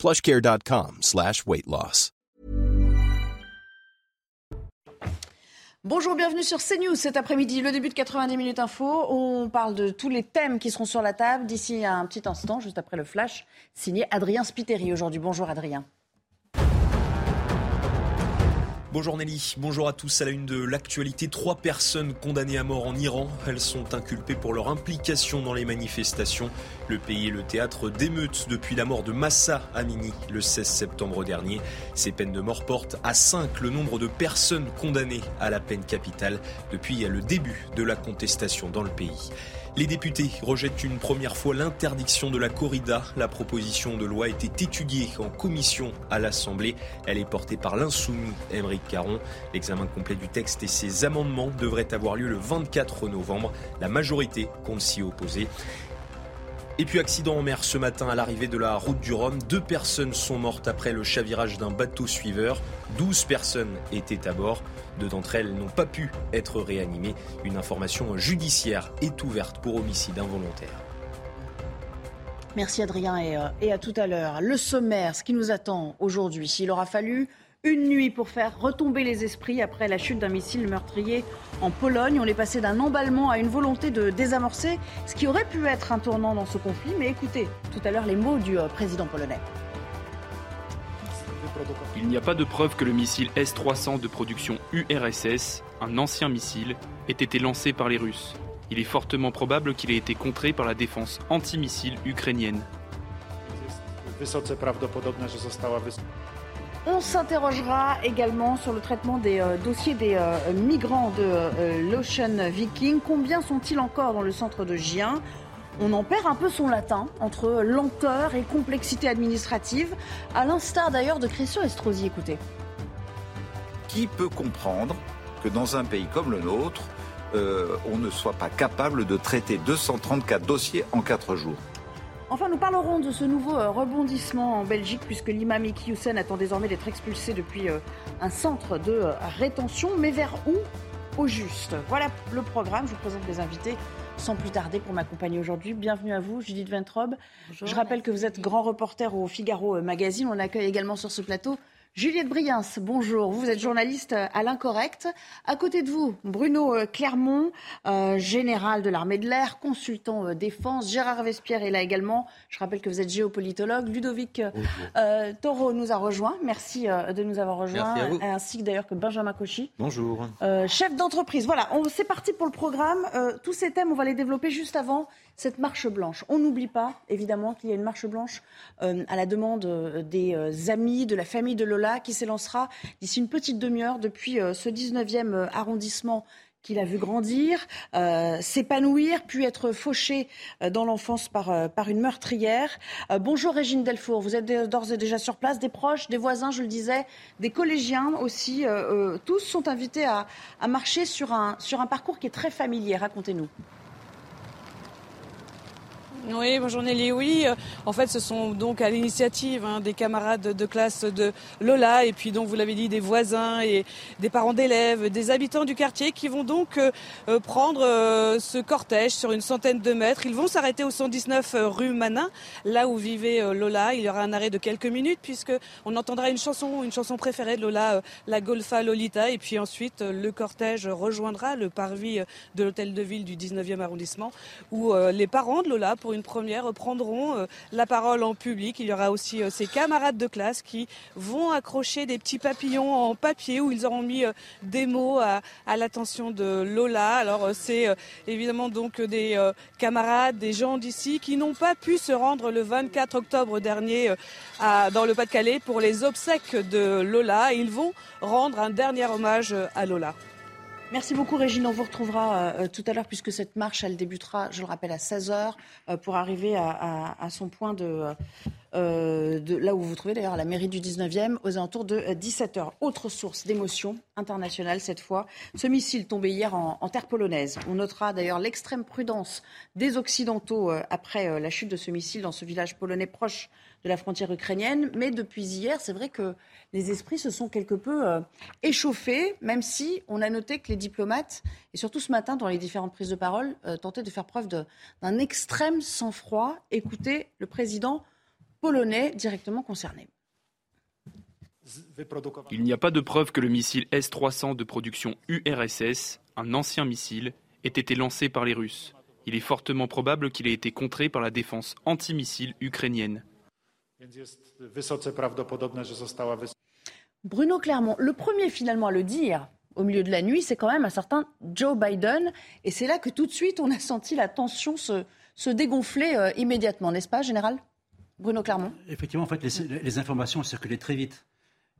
plushcare.com slash weight loss. Bonjour, bienvenue sur CNews cet après-midi, le début de 90 minutes info. On parle de tous les thèmes qui seront sur la table d'ici un petit instant, juste après le flash, signé Adrien Spiteri aujourd'hui. Bonjour Adrien. Bonjour Nelly, bonjour à tous. À la une de l'actualité, trois personnes condamnées à mort en Iran. Elles sont inculpées pour leur implication dans les manifestations. Le pays est le théâtre d'émeutes depuis la mort de Massa Amini le 16 septembre dernier. Ces peines de mort portent à 5 le nombre de personnes condamnées à la peine capitale depuis le début de la contestation dans le pays. Les députés rejettent une première fois l'interdiction de la corrida. La proposition de loi était étudiée en commission à l'Assemblée. Elle est portée par l'insoumis Émeric Caron. L'examen complet du texte et ses amendements devrait avoir lieu le 24 novembre. La majorité compte s'y opposer. Et puis accident en mer ce matin à l'arrivée de la route du Rhum. Deux personnes sont mortes après le chavirage d'un bateau suiveur. Douze personnes étaient à bord. Deux d'entre elles n'ont pas pu être réanimées. Une information judiciaire est ouverte pour homicide involontaire. Merci Adrien et, euh, et à tout à l'heure. Le sommaire, ce qui nous attend aujourd'hui. Il aura fallu une nuit pour faire retomber les esprits après la chute d'un missile meurtrier en Pologne. On est passé d'un emballement à une volonté de désamorcer ce qui aurait pu être un tournant dans ce conflit. Mais écoutez tout à l'heure les mots du euh, président polonais. Il n'y a pas de preuve que le missile S-300 de production URSS, un ancien missile, ait été lancé par les Russes. Il est fortement probable qu'il ait été contré par la défense antimissile ukrainienne. On s'interrogera également sur le traitement des euh, dossiers des euh, migrants de euh, l'Ocean Viking. Combien sont-ils encore dans le centre de Gien? On en perd un peu son latin entre lenteur et complexité administrative, à l'instar d'ailleurs de Christian Estrosi. Écoutez. Qui peut comprendre que dans un pays comme le nôtre, on ne soit pas capable de traiter 234 dossiers en 4 jours? Enfin, nous parlerons de ce nouveau euh, rebondissement en Belgique, puisque l'imam Iki attend désormais d'être expulsé depuis euh, un centre de euh, rétention. Mais vers où Au juste? Voilà le programme. Je vous présente les invités sans plus tarder pour m'accompagner aujourd'hui. Bienvenue à vous, Judith Ventrobe. Je rappelle que vous êtes grand reporter au Figaro Magazine. On accueille également sur ce plateau Juliette Briens, bonjour. Vous êtes journaliste à l'Incorrect. À côté de vous, Bruno euh, Clermont, euh, général de l'armée de l'air, consultant euh, défense. Gérard Vespierre est là également. Je rappelle que vous êtes géopolitologue. Ludovic Taureau nous a rejoint. Merci de nous avoir rejoints. Ainsi que d'ailleurs que Benjamin Cauchy. Bonjour. chef d'entreprise. Voilà, c'est parti pour le programme. tous ces thèmes, on va les développer juste avant cette marche blanche. On n'oublie pas, évidemment, qu'il y a une marche blanche euh, à la demande euh, des euh, amis, de la famille de Lola, qui s'élancera d'ici une petite demi-heure depuis ce 19e arrondissement qu'il a vu grandir, s'épanouir, puis être fauché dans l'enfance par, par une meurtrière. bonjour Régine Delfour, vous êtes d'ores et déjà sur place, des proches, des voisins, je le disais, des collégiens aussi, tous sont invités à, à marcher sur un, sur un parcours qui est très familier. Racontez-nous. Oui, bonjour Nelly. Oui, euh, en fait, ce sont donc à l'initiative hein, des camarades de classe de Lola et puis donc vous l'avez dit des voisins et des parents d'élèves, des habitants du quartier qui vont donc euh, euh, prendre ce cortège sur une centaine de mètres. Ils vont s'arrêter au 119 rue Manin, là où vivait Lola. Il y aura un arrêt de quelques minutes puisque on entendra une chanson, une chanson préférée de Lola, la Golfa Lolita, et puis ensuite le cortège rejoindra le parvis de l'hôtel de ville du 19e arrondissement où les parents de Lola pour une première prendront euh, la parole en public. Il y aura aussi euh, ses camarades de classe qui vont accrocher des petits papillons en papier où ils auront mis euh, des mots à, l'attention de Lola. Alors c'est évidemment donc des camarades, des gens d'ici qui n'ont pas pu se rendre le 24 octobre dernier dans le Pas-de-Calais pour les obsèques de Lola. Ils vont rendre un dernier hommage à Lola. Merci beaucoup Régine. On vous retrouvera euh, tout à l'heure puisque cette marche, elle débutera, je le rappelle, à 16h euh, pour arriver à, son point de, euh, de là où vous vous trouvez d'ailleurs à la mairie du 19e, aux alentours de 17h. Autre source d'émotion internationale cette fois, ce missile tombé hier en, terre polonaise. On notera d'ailleurs l'extrême prudence des Occidentaux après la chute de ce missile dans ce village polonais proche de la frontière ukrainienne. Mais depuis hier, c'est vrai que les esprits se sont quelque peu euh, échauffés, même si on a noté que les diplomates, et surtout ce matin dans les différentes prises de parole, euh, tentaient de faire preuve d'un extrême sang-froid. Écoutez le président polonais directement concerné. Il n'y a pas de preuve que le missile S-300 de production URSS, un ancien missile, ait été lancé par les Russes. Il est fortement probable qu'il ait été contré par la défense antimissile ukrainienne. Bruno Clermont, le premier finalement à le dire au milieu de la nuit, c'est quand même un certain Joe Biden. Et c'est là que tout de suite, on a senti la tension se, dégonfler euh, immédiatement, n'est-ce pas, Général Bruno Clermont? Effectivement, en fait, les, informations ont circulé très vite.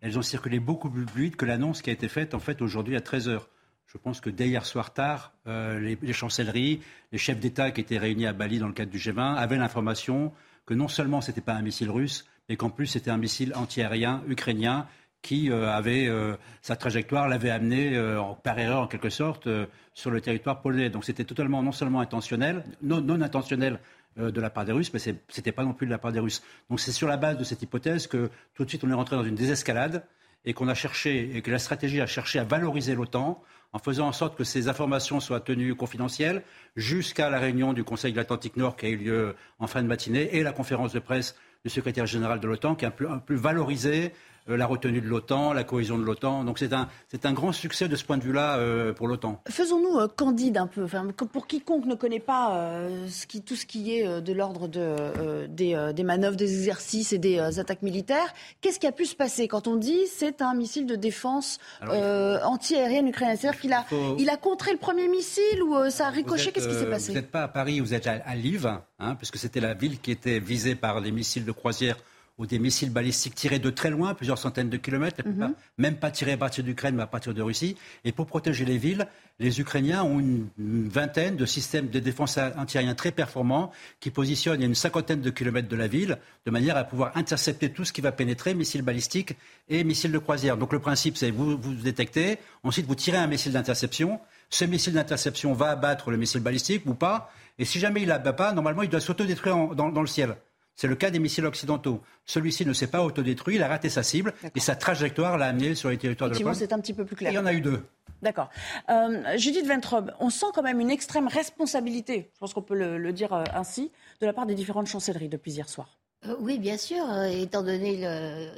Elles ont circulé beaucoup plus vite que l'annonce qui a été faite en fait aujourd'hui à 13 h Je pense que dès hier soir tard, euh, les, les, chancelleries, les chefs d'État qui étaient réunis à Bali dans le cadre du G20 avaient l'information que non seulement ce n'était pas un missile russe, mais qu'en plus c'était un missile antiaérien ukrainien qui euh, avait euh, sa trajectoire l'avait amené euh, par erreur en quelque sorte sur le territoire polonais. Donc c'était totalement non seulement intentionnel, non, intentionnel de la part des Russes, mais ce n'était pas non plus de la part des Russes. Donc c'est sur la base de cette hypothèse que tout de suite on est rentré dans une désescalade et qu'on a cherché et que la stratégie a cherché à valoriser l'OTAN en faisant en sorte que ces informations soient tenues confidentielles jusqu'à la réunion du Conseil de l'Atlantique Nord qui a eu lieu en fin de matinée et la conférence de presse du secrétaire général de l'OTAN qui a un peu valorisé la retenue de l'OTAN, la cohésion de l'OTAN. Donc c'est un, c'est un grand succès de ce point de vue-là euh, pour l'OTAN. Faisons-nous euh, candide un peu. Enfin, pour quiconque ne connaît pas ce qui, tout ce qui est de l'ordre de, des, des, manœuvres, des exercices et des attaques militaires, qu'est-ce qui a pu se passer quand on dit c'est un missile de défense anti-aérienne ukrainienne? C'est-à-dire qu'il a, il a contré le premier missile ou ça a ricoché? Qu'est-ce qui s'est passé? Vous n'êtes pas à Paris, vous êtes à, à Lviv, hein, puisque c'était la ville qui était visée par les missiles de croisière ou des missiles balistiques tirés de très loin, plusieurs centaines de kilomètres, mhm. même pas tirés à partir d'Ukraine, mais à partir de Russie. Et pour protéger les villes, les Ukrainiens ont une, vingtaine de systèmes de défense antiaériens très performants qui positionnent à une cinquantaine de kilomètres de la ville, de manière à pouvoir intercepter tout ce qui va pénétrer, missiles balistiques et missiles de croisière. Donc le principe, c'est vous vous détectez, ensuite vous tirez un missile d'interception. Ce missile d'interception va abattre le missile balistique ou pas. Et si jamais il l'abat pas, normalement, il doit s'autodétruire dans le ciel. C'est le cas des missiles occidentaux. Celui-ci ne s'est pas autodétruit, il a raté sa cible et sa trajectoire l'a amené sur les territoires de l'Ukraine. c'est un petit peu plus clair. il y en a eu deux. D'accord. Euh, Judith Ventrobe, on sent quand même une extrême responsabilité, je pense qu'on peut le, dire euh, ainsi, de la part des différentes chancelleries depuis hier soir. Euh, oui, bien sûr, étant donné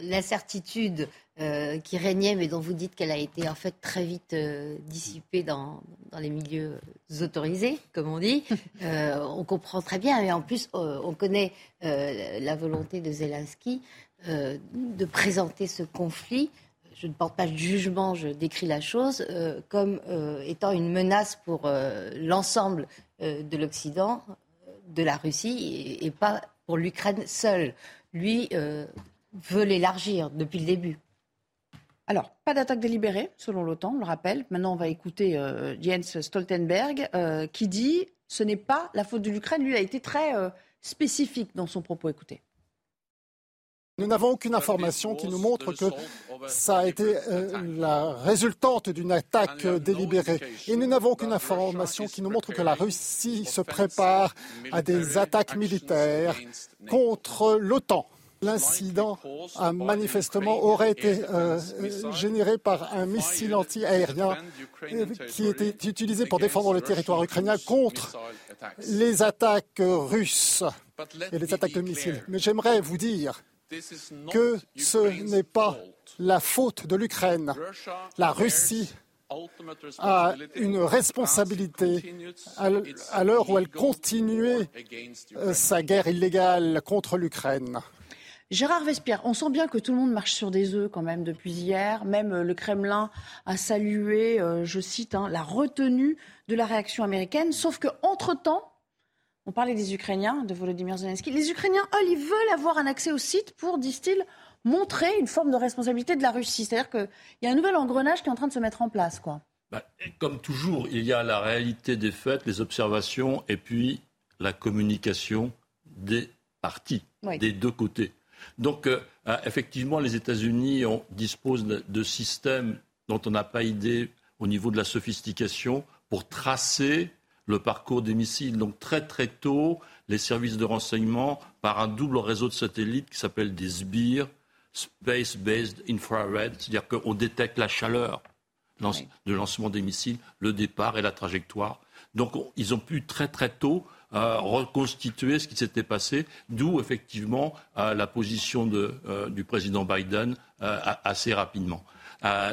l'incertitude euh, qui régnait, mais dont vous dites qu'elle a été en fait très vite euh, dissipée dans, dans, les milieux autorisés, comme on dit. Euh, on comprend très bien, et en plus, on connaît la volonté de Zelensky de présenter ce conflit. Je ne porte pas de jugement, je décris la chose comme étant une menace pour l'ensemble de l'Occident, de la Russie, et, et pas pour l'Ukraine seule. Lui veut l'élargir depuis le début. Alors, pas d'attaque délibérée, selon l'OTAN, on le rappelle. Maintenant, on va écouter euh, Jens Stoltenberg, euh, qui dit ce n'est pas la faute de l'Ukraine. Lui a été très euh, spécifique dans son propos. Écoutez. Nous n'avons aucune information qui nous montre que ça a été la résultante d'une attaque délibérée. Et nous n'avons aucune information qui nous montre que la Russie se prépare à des attaques militaires contre l'OTAN. L'incident a manifestement aurait été euh, généré par un missile anti-aérien euh, qui était utilisé pour défendre le territoire ukrainien contre les attaques russes et les attaques de missiles. Mais j'aimerais vous dire que ce n'est pas la faute de l'Ukraine. La Russie a une responsabilité à l'heure où elle continuait euh, sa guerre illégale contre l'Ukraine. Gérard Vespierre, on sent bien que tout le monde marche sur des œufs quand même depuis hier. Même euh, le Kremlin a salué, euh, je cite, hein, la retenue de la réaction américaine. Sauf qu'entre-temps, on parlait des Ukrainiens, de Volodymyr Zelensky. Les Ukrainiens, eux, ils veulent avoir un accès au site pour, disent-ils, montrer une forme de responsabilité de la Russie. C'est-à-dire qu'il y a un nouvel engrenage qui est en train de se mettre en place. Quoi. Bah, comme toujours, il y a la réalité des faits, les observations et puis la communication des partis, des deux côtés. Donc, euh, euh, effectivement, les États-Unis disposent de, systèmes dont on n'a pas idée au niveau de la sophistication pour tracer le parcours des missiles. Donc, très très tôt, les services de renseignement, par un double réseau de satellites qui s'appelle des SBIR, Space Based Infrared, c'est-à-dire qu'on détecte la chaleur de lancement des missiles, le départ et la trajectoire. Donc, ils ont pu très très tôt reconstituer ce qui s'était passé, d'où effectivement euh, la position euh, du président Biden euh, assez rapidement.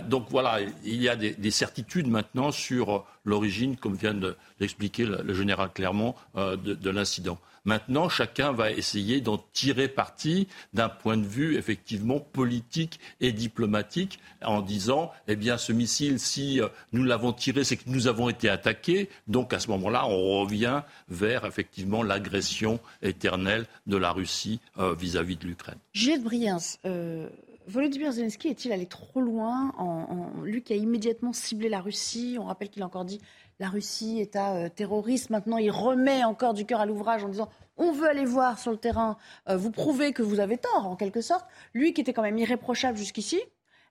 donc voilà, il y a des, certitudes maintenant sur l'origine, comme vient de l'expliquer le, général Clermont, de l'incident. Maintenant, chacun va essayer d'en tirer parti d'un point de vue effectivement politique et diplomatique en disant, eh bien, ce missile, si euh, nous l'avons tiré, c'est que nous avons été attaqués. Donc, à ce moment-là, on revient vers effectivement l'agression éternelle de la Russie euh, vis-à-vis de l'Ukraine. Juliette Briens, euh, Volodymyr Zelensky est-il allé trop loin en, Lui qui a immédiatement ciblé la Russie, on rappelle qu'il a encore dit la Russie, État euh, terroriste. Maintenant, il remet encore du cœur à l'ouvrage en disant on veut aller voir sur le terrain, euh, vous prouver que vous avez tort, en quelque sorte. Lui qui était quand même irréprochable jusqu'ici,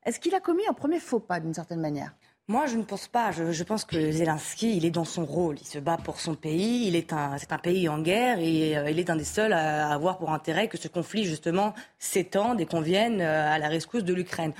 est-ce qu'il a commis un premier faux pas d'une certaine manière? Moi, je ne pense pas. Je, pense que Zelensky, il est dans son rôle. Il se bat pour son pays. Il est un, c'est un pays en guerre et euh, il est un des seuls à avoir pour intérêt que ce conflit, justement, s'étende et qu'on vienne à la rescousse de l'Ukraine.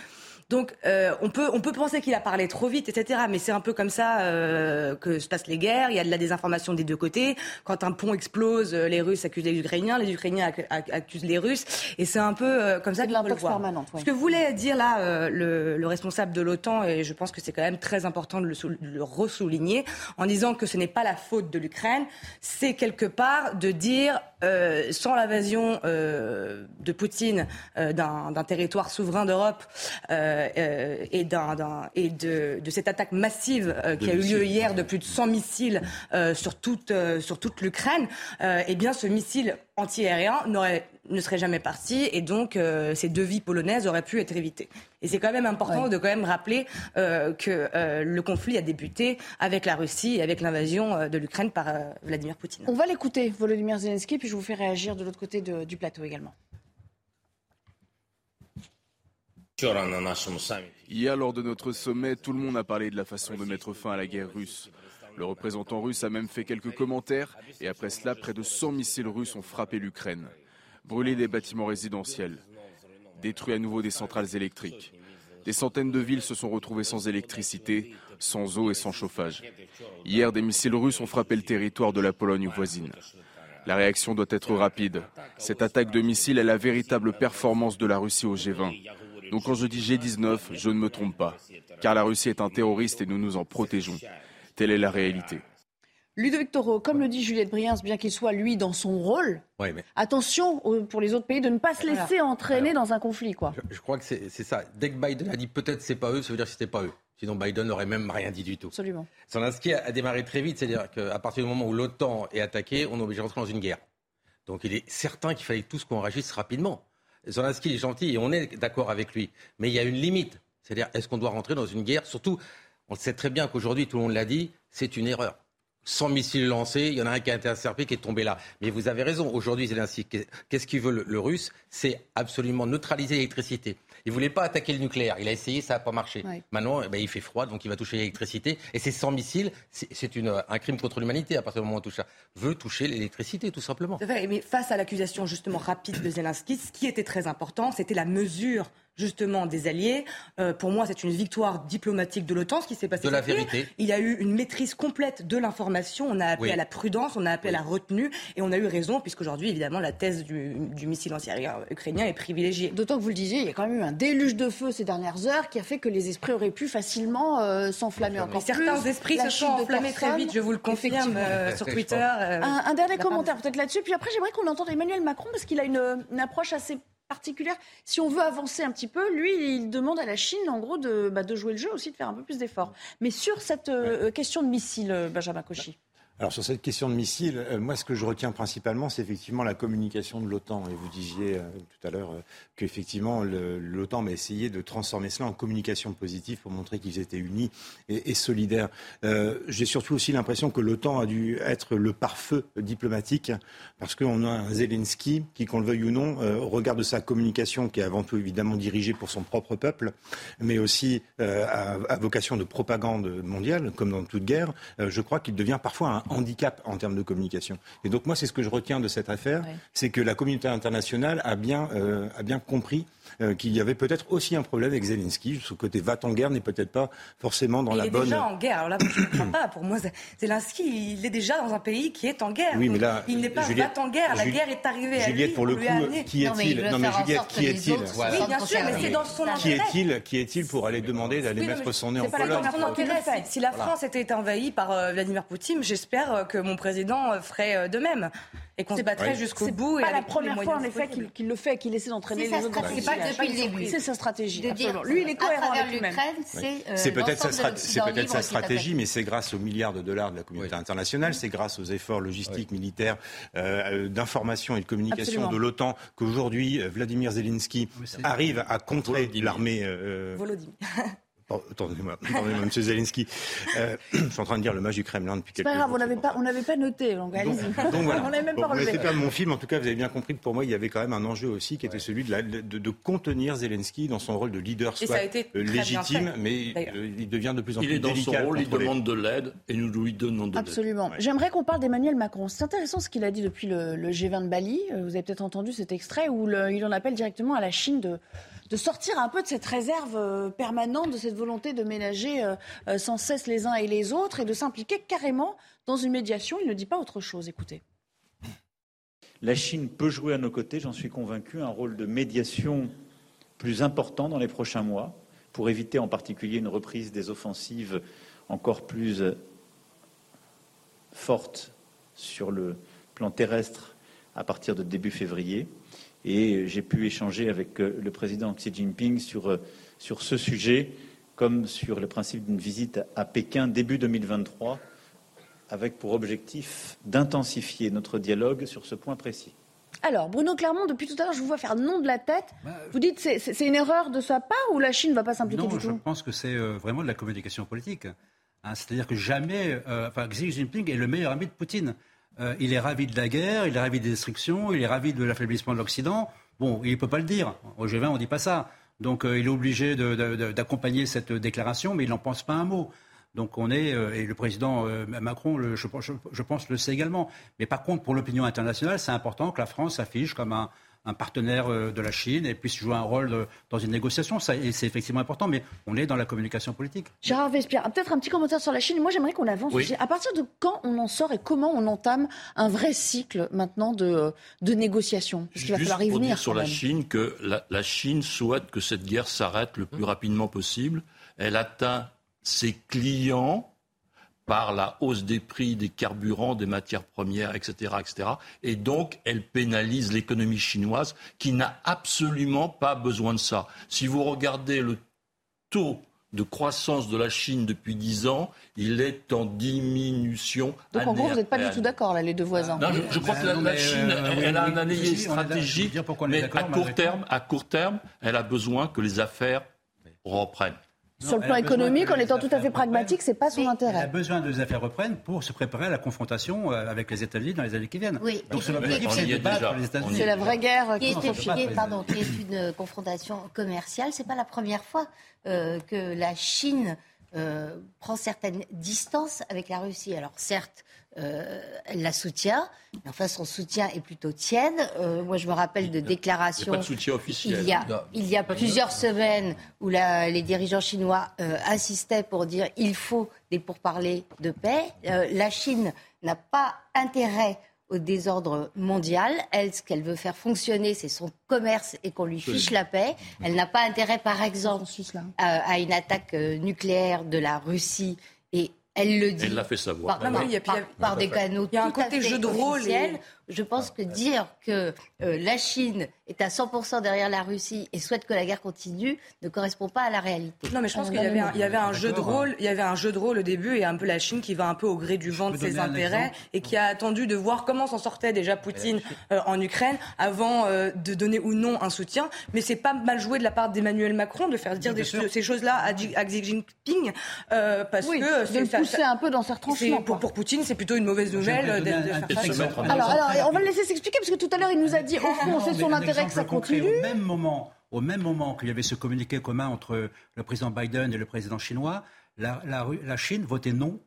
Donc euh, on, peut, on peut penser qu'il a parlé trop vite, etc. Mais c'est un peu comme ça euh, que se passent les guerres. Il y a de la désinformation des deux côtés. Quand un pont explose, euh, les Russes accusent les Ukrainiens, les Ukrainiens accusent les Russes. Et c'est un peu comme ça faut le voir. Ce que voulait dire là le, le, responsable de l'OTAN, et je pense que c'est quand même très important de le, le ressouligner, en disant que ce n'est pas la faute de l'Ukraine, c'est quelque part de dire sans l'invasion de Poutine d'un territoire souverain d'Europe, euh, et, et de, de, cette attaque massive euh, qui a eu lieu hier de plus de 100 missiles euh, sur toute, sur toute l'Ukraine, eh bien ce missile antiaérien ne serait jamais parti et donc ces deux vies polonaises auraient pu être évitées. Et c'est quand même important de quand même rappeler que le conflit a débuté avec la Russie et avec l'invasion de l'Ukraine par Vladimir Poutine. On va l'écouter, Volodymyr Zelensky, puis je vous fais réagir de l'autre côté du plateau également. Hier, lors de notre sommet, tout le monde a parlé de la façon de mettre fin à la guerre russe. Le représentant russe a même fait quelques commentaires et après cela, près de 100 missiles russes ont frappé l'Ukraine, brûlé des bâtiments résidentiels, détruit à nouveau des centrales électriques. Des centaines de villes se sont retrouvées sans électricité, sans eau et sans chauffage. Hier, des missiles russes ont frappé le territoire de la Pologne voisine. La réaction doit être rapide. Cette attaque de missiles est la véritable performance de la Russie au G20. Donc quand je dis G19, je ne me trompe pas, car la Russie est un terroriste et nous nous en protégeons. Telle est la réalité. Ludovic Toro, comme le dit Juliette Briens, bien qu'il soit lui dans son rôle, attention pour les autres pays de ne pas se laisser entraîner dans un conflit. Quoi. Je, crois que c'est ça. Dès que Biden a dit peut-être c'est pas eux, ça veut dire que c'était pas eux. Sinon Biden n'aurait même rien dit du tout. Absolument. Zelensky a démarré très vite, c'est-à-dire qu'à partir du moment où l'OTAN est attaquée, on est obligé de rentrer dans une guerre. Donc il est certain qu'il fallait tous qu'on réagisse rapidement. Zelensky est gentil et on est d'accord avec lui. Mais il y a une limite. C'est-à-dire, est-ce qu'on doit rentrer dans une guerre Surtout, on sait très bien qu'aujourd'hui, tout le monde l'a dit, c'est une erreur. 100 missiles lancés, il y en a un qui a été intercepté, qui est tombé là. Mais vous avez raison, aujourd'hui, Zelensky, qu'est-ce qu'il veut le russe? C'est absolument neutraliser l'électricité. Il voulait pas attaquer le nucléaire. Il a essayé, ça n'a pas marché. Maintenant, eh ben, il fait froid, donc il va toucher l'électricité. Et ces 100 missiles, c'est un crime contre l'humanité à partir du moment où on touche ça. Veut toucher l'électricité, tout simplement. Mais face à l'accusation justement rapide de Zelensky, ce qui était très important, c'était la mesure justement des alliés. Euh, pour moi, c'est une victoire diplomatique de l'OTAN, ce qui s'est passé. De la vérité. Il y a eu une maîtrise complète de l'information. On a appelé à la prudence, on a appelé à la retenue, et on a eu raison, puisqu'aujourd'hui, évidemment, la thèse du, du missile antiaérien ukrainien est privilégiée. D'autant que vous le disiez, il y a quand même eu un déluge de feu ces dernières heures qui a fait que les esprits auraient pu facilement euh, s'enflammer encore plus. Certains esprits se sont enflammés très vite, je vous le confirme, euh, sur Twitter. un, dernier commentaire peut-être là-dessus, puis après j'aimerais qu'on entende Emmanuel Macron parce qu'il a une, une approche assez particulière. Si on veut avancer un petit peu, lui, il demande à la Chine, en gros, de, bah, de jouer le jeu aussi, de faire un peu plus d'efforts. Mais sur cette euh, question de missiles, euh, Benjamin Cauchy. Alors sur cette question de missiles, euh, moi ce que je retiens principalement, c'est effectivement la communication de l'OTAN. Et vous disiez euh, tout à l'heure euh, qu'effectivement l'OTAN a essayé de transformer cela en communication positive pour montrer qu'ils étaient unis et, solidaires. J'ai surtout aussi l'impression que l'OTAN a dû être le pare-feu diplomatique parce qu'on a un Zelensky qui, qu'on le veuille ou non, au regard sa communication qui est avant tout évidemment dirigée pour son propre peuple, mais aussi à, à, vocation de propagande mondiale, comme dans toute guerre, je crois qu'il devient parfois un handicap en termes de communication. Et donc moi, c'est ce que je retiens de cette affaire, c'est que la communauté internationale a bien, euh, a bien compris euh, qu'il y avait peut-être aussi un problème avec Zelensky. Ce côté va en guerre n'est peut-être pas forcément dans il la est bonne. déjà en guerre. Alors là, je ne comprends pas. Pour moi, Zelensky, il est déjà dans un pays qui est en guerre. Oui, mais là, il n'est pas va en guerre. La guerre est arrivée à lui. pour le coup, qui est-il Non, mais Juliette, qui est-il Oui, bien sûr, mais c'est dans son Qui intérêt. est-il Qui est-il pour aller demander d'aller mettre son nez en Pologne. Si la France était envahie par euh, Vladimir Poutine, j'espère euh, que mon président euh, ferait de même et qu'on se battrait jusqu'au bout. C'est pas la première fois en effet qu'il le fait, qu'il essaie d'entraîner les autres. C'est pas depuis le début. C'est sa stratégie. De dire, Lui, il est cohérent avec l'Ukraine, c'est c'est peut-être sa, stratégie, mais c'est grâce aux milliards de dollars de la communauté internationale, c'est grâce aux efforts logistiques, militaires, euh, d'information et de communication de l'OTAN qu'aujourd'hui Vladimir Zelensky arrive à contrer l'armée. Oh, Attendez-moi, attendez M. Zelensky. Euh, je suis en train de dire le match du Kremlin depuis quelques jours. C'est pas grave, jours, on n'avait pas, on n'avait pas noté. Donc, donc, donc voilà. on n'avait même bon, pas relevé. Pas mon film, en tout cas, vous avez bien compris que pour moi, il y avait quand même un enjeu aussi qui était celui de, la, de, de, contenir Zelensky dans son rôle de leader, soit euh, légitime, mais euh, il devient de plus en il plus est dans son rôle, il demande de l'aide et nous lui donnons de l'aide. Absolument. Ouais. J'aimerais qu'on parle d'Emmanuel Macron. C'est intéressant ce qu'il a dit depuis le, le, G20 de Bali. Vous avez peut-être entendu cet extrait où le, il en appelle directement à la Chine de de sortir un peu de cette réserve euh, permanente, de cette volonté de ménager euh, sans cesse les uns et les autres et de s'impliquer carrément dans une médiation. Il ne dit pas autre chose. Écoutez. La Chine peut jouer à nos côtés, j'en suis convaincu, un rôle de médiation plus important dans les prochains mois pour éviter en particulier une reprise des offensives encore plus fortes sur le plan terrestre à partir de début février. Et j'ai pu échanger avec le président Xi Jinping sur, sur ce sujet, comme sur le principe d'une visite à Pékin début 2023, avec pour objectif d'intensifier notre dialogue sur ce point précis. Alors, Bruno Clermont, depuis tout à l'heure, je vous vois faire non de la tête. Vous dites c'est c'est une erreur de sa part ou la Chine ne va pas s'impliquer du Non, tout? je pense que c'est euh, vraiment de la communication politique. Hein, C'est-à-dire que jamais, euh, enfin, Xi Jinping est le meilleur ami de Poutine. Euh, il est ravi de la guerre, il est ravi des destructions, il est ravi de l'affaiblissement de l'Occident. Bon, il ne peut pas le dire. Au G20, on ne dit pas ça. Donc, euh, il est obligé d'accompagner cette déclaration, mais il n'en pense pas un mot. Donc, on est, euh, et le président Macron, je, je, pense, le sait également. Mais par contre, pour l'opinion internationale, c'est important que la France s'affiche comme un, un partenaire euh, de la Chine et puisse jouer un rôle de, dans une négociation. Ça, et c'est effectivement important, mais on est dans la communication politique. Gérard Vespierre, peut-être un petit commentaire sur la Chine. Moi, j'aimerais qu'on avance Oui. À partir de quand on en sort et comment on entame un vrai cycle maintenant de, de négociation? Parce qu'il va falloir y venir. dire sur la. Chine que la, la Chine souhaite que cette guerre s'arrête le plus rapidement possible. Elle atteint ses clients par la hausse des prix des carburants, des matières premières, etc., etc. Et donc, elle pénalise l'économie chinoise qui n'a absolument pas besoin de ça. Si vous regardez le taux de croissance de la Chine depuis 10 ans, il est en diminution. Donc, en gros, vous n'êtes pas du tout d'accord, là, les deux voisins. Non, je, je crois Ben que la, non, la mais, Chine, euh, elle, oui, elle a un. Je stratégique, mais à court terme, à court terme, elle a besoin que les affaires reprennent. Sur le plan économique, que en étant tout à fait pragmatique, c'est pas son Elle a intérêt. besoin de les affaires reprennent pour se préparer à la confrontation euh, avec les États-Unis dans les années qui viennent. Oui. Donc son Et- objectif, on c'est de battre les États-Unis. la vraie guerre qui est, qui est- très- pardon, qui est une euh, confrontation commerciale. C'est pas la première fois euh, que la Chine euh, prend certaines distances avec la Russie. Alors certes, euh, elle la soutient, mais enfin son soutien est plutôt tiède. Euh, moi, je me rappelle de Il n'y a déclarations. pas de soutien officiel. Il y a, il y a plusieurs semaines où la- les dirigeants chinois euh, insistaient pour dire il faut des pourparlers de paix. Euh, la Chine n'a pas intérêt au désordre mondial. Elle, ce qu'elle veut faire fonctionner, c'est son commerce et qu'on lui fiche la paix. Elle n'a pas intérêt, par exemple, à, à une attaque euh, nucléaire de la Russie elle le dit. Elle l'a fait savoir. par, Non, mais il y a- puis il y a- par- par des canaux il y a un côté fait jeu de rôle et- Je pense que dire que euh, la Chine est à 100% derrière la Russie et souhaite que la guerre continue ne correspond pas à la réalité. Non, mais je pense qu'il y avait un, il y avait un jeu de rôle. Il y avait un jeu de rôle au début et un peu la Chine qui va un peu au gré du vent de ses intérêts et qui a attendu de voir comment s'en sortait déjà Poutine euh, en Ukraine avant euh, de donner ou non un soutien. Mais c'est pas mal joué de la part d'Emmanuel Macron de faire dire des, ces choses-là à, Xi Jinping parce que de le pousser un peu dans sa tranchements. Pour, pour, Poutine, c'est plutôt une mauvaise nouvelle de, faire ça. Alors, alors, on va le laisser s'expliquer parce que tout à l'heure il nous a dit au fond c'est son intérêt que ça continue. Au même moment, au même moment qu'il y avait ce communiqué commun entre le président Biden et le président chinois, la, la Chine votait non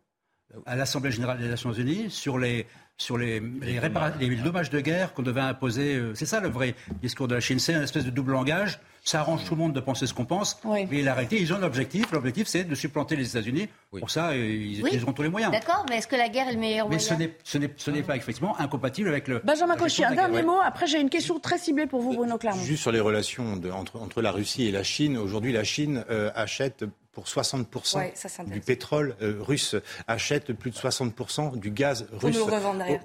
à l'Assemblée générale des Nations unies sur les sur les, les, les dommages de guerre qu'on devait imposer. Euh, c'est ça le vrai discours de la Chine. C'est une espèce de double langage. Ça arrange tout le monde de penser ce qu'on pense. Mais la réalité, ils ont l'objectif. L'objectif, c'est de supplanter les États-Unis. Pour ça, ils, ils, auront tous les moyens. D'accord, mais est-ce que la guerre est le meilleur mais moyen Mais ce n'est pas effectivement incompatible avec le. Benjamin Cauchy, un dernier mot. Après, j'ai une question très ciblée pour vous, Bruno Clermont. Juste sur les relations de, entre, entre, la Russie et la Chine. Aujourd'hui, la Chine euh, achète pour 60% du pétrole euh, russe, achète plus de 60% du gaz russe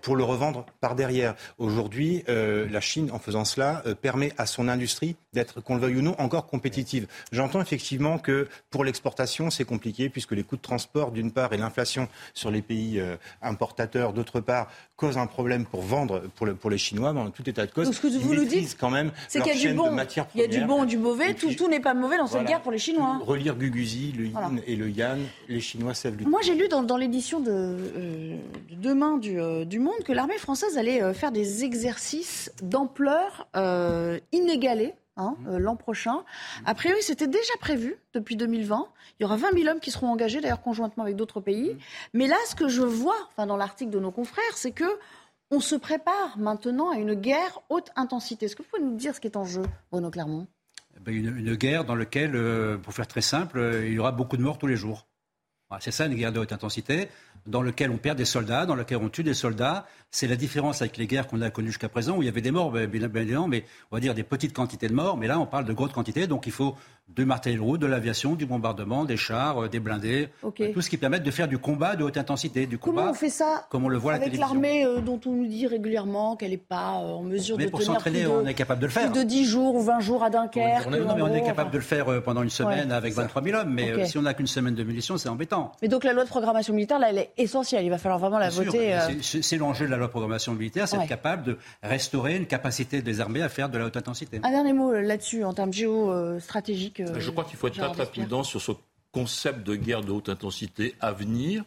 pour le revendre, par derrière. Aujourd'hui, euh, la Chine, en faisant cela, euh, permet à son industrie d'être, qu'on le veuille ou non, encore compétitive. J'entends effectivement que pour l'exportation, c'est compliqué puisque les coûts de transport, d'une part, et l'inflation sur les pays importateurs, d'autre part, causent un problème pour vendre pour, le, pour les Chinois. Dans tout état de cause, Donc, ce que vous nous dites, quand même c'est qu'il y a du bon, il y a du bon, du mauvais. Tout, tout n'est pas mauvais dans cette guerre pour les Chinois. Relire Guguzi le yin et le yang, les Chinois savent lutter. Moi, j'ai lu dans, l'édition de, euh, demain euh, du, Monde que l'armée française allait euh, faire des exercices d'ampleur inégalée. Hein, mmh. l'an prochain. A priori, c'était déjà prévu depuis 2020. Il y aura 20 000 hommes qui seront engagés, d'ailleurs conjointement avec d'autres pays. Mmh. Mais là, ce que je vois, enfin dans l'article de nos confrères, c'est que on se prépare maintenant à une guerre haute intensité. Est-ce que vous pouvez nous dire ce qui est en jeu, Bruno Clermont? Ben, une, guerre dans laquelle, euh, pour faire très simple, euh, il y aura beaucoup de morts tous les jours. c'est ça une guerre de haute intensité, dans laquelle on perd des soldats, dans laquelle on tue des soldats. C'est la différence avec les guerres qu'on a connues jusqu'à présent, où il y avait des morts, ben, bien évidemment, mais on va dire des petites quantités de morts. Mais là, on parle de grosses quantités, donc il faut de martellerie de l'aviation, du bombardement, des chars, euh, des blindés, tout ce qui permet de faire du combat de haute intensité, du combat. Comment on fait ça Comme on le voit avec l'armée euh, dont on nous dit régulièrement qu'elle n'est pas euh, en mesure mais de pour s'entraîner, on est capable de le faire. Plus de 10 jours ou 20 jours à Dunkerque. non, mais on est capable de le faire pendant une semaine avec 23 000 hommes, mais si on n'a qu'une semaine de munitions, c'est embêtant. Mais donc la loi de programmation militaire, là, elle est essentielle. Il va falloir vraiment la voter. C'est l'enjeu de la loi de programmation militaire, c'est être capable de restaurer une capacité des armées à faire de la haute intensité. Un dernier mot là-dessus, en termes géostratégiques. Je crois qu'il faut être très rapidement sur ce concept de guerre de haute intensité à venir.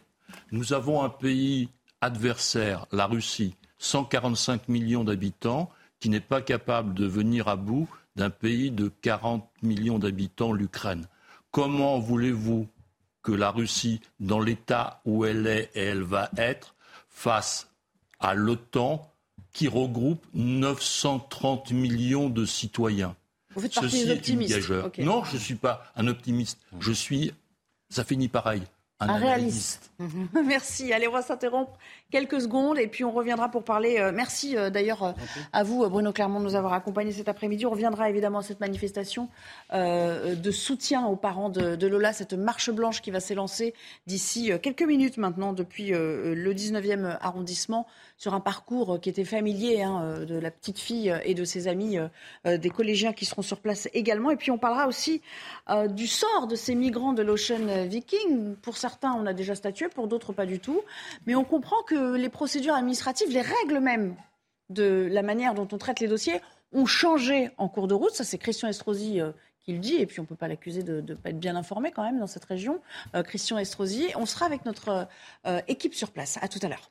Nous avons un pays adversaire, la Russie, 145 millions d'habitants, qui n'est pas capable de venir à bout d'un pays de 40 millions d'habitants, l'Ukraine. Comment voulez-vous que la Russie, dans l'état où elle est et elle va être, face à l'OTAN qui regroupe 930 millions de citoyens vous faites partie des optimistes. Non, je ne suis pas un optimiste. Je suis, ça finit pareil, un, réaliste. Merci. Allez, on va s'interrompre quelques secondes et puis on reviendra pour parler. Euh, merci euh, d'ailleurs euh, à vous, Bruno Clermont, de nous avoir accompagnés cet après-midi. On reviendra évidemment à cette manifestation de soutien aux parents de, Lola, cette marche blanche qui va s'élancer d'ici quelques minutes maintenant depuis le 19e arrondissement sur un parcours qui était familier hein, de la petite fille et de ses amis, des collégiens qui seront sur place également. Et puis on parlera aussi du sort de ces migrants de l'Ocean Viking. Pour certains, on a déjà statué, pour d'autres pas du tout. Mais on comprend que les procédures administratives, les règles même de la manière dont on traite les dossiers ont changé en cours de route. Ça, c'est Christian Estrosi euh, qui le dit, et puis on ne peut pas l'accuser de ne pas être bien informé quand même dans cette région. Euh, Christian Estrosi, on sera avec notre euh, équipe sur place. À tout à l'heure.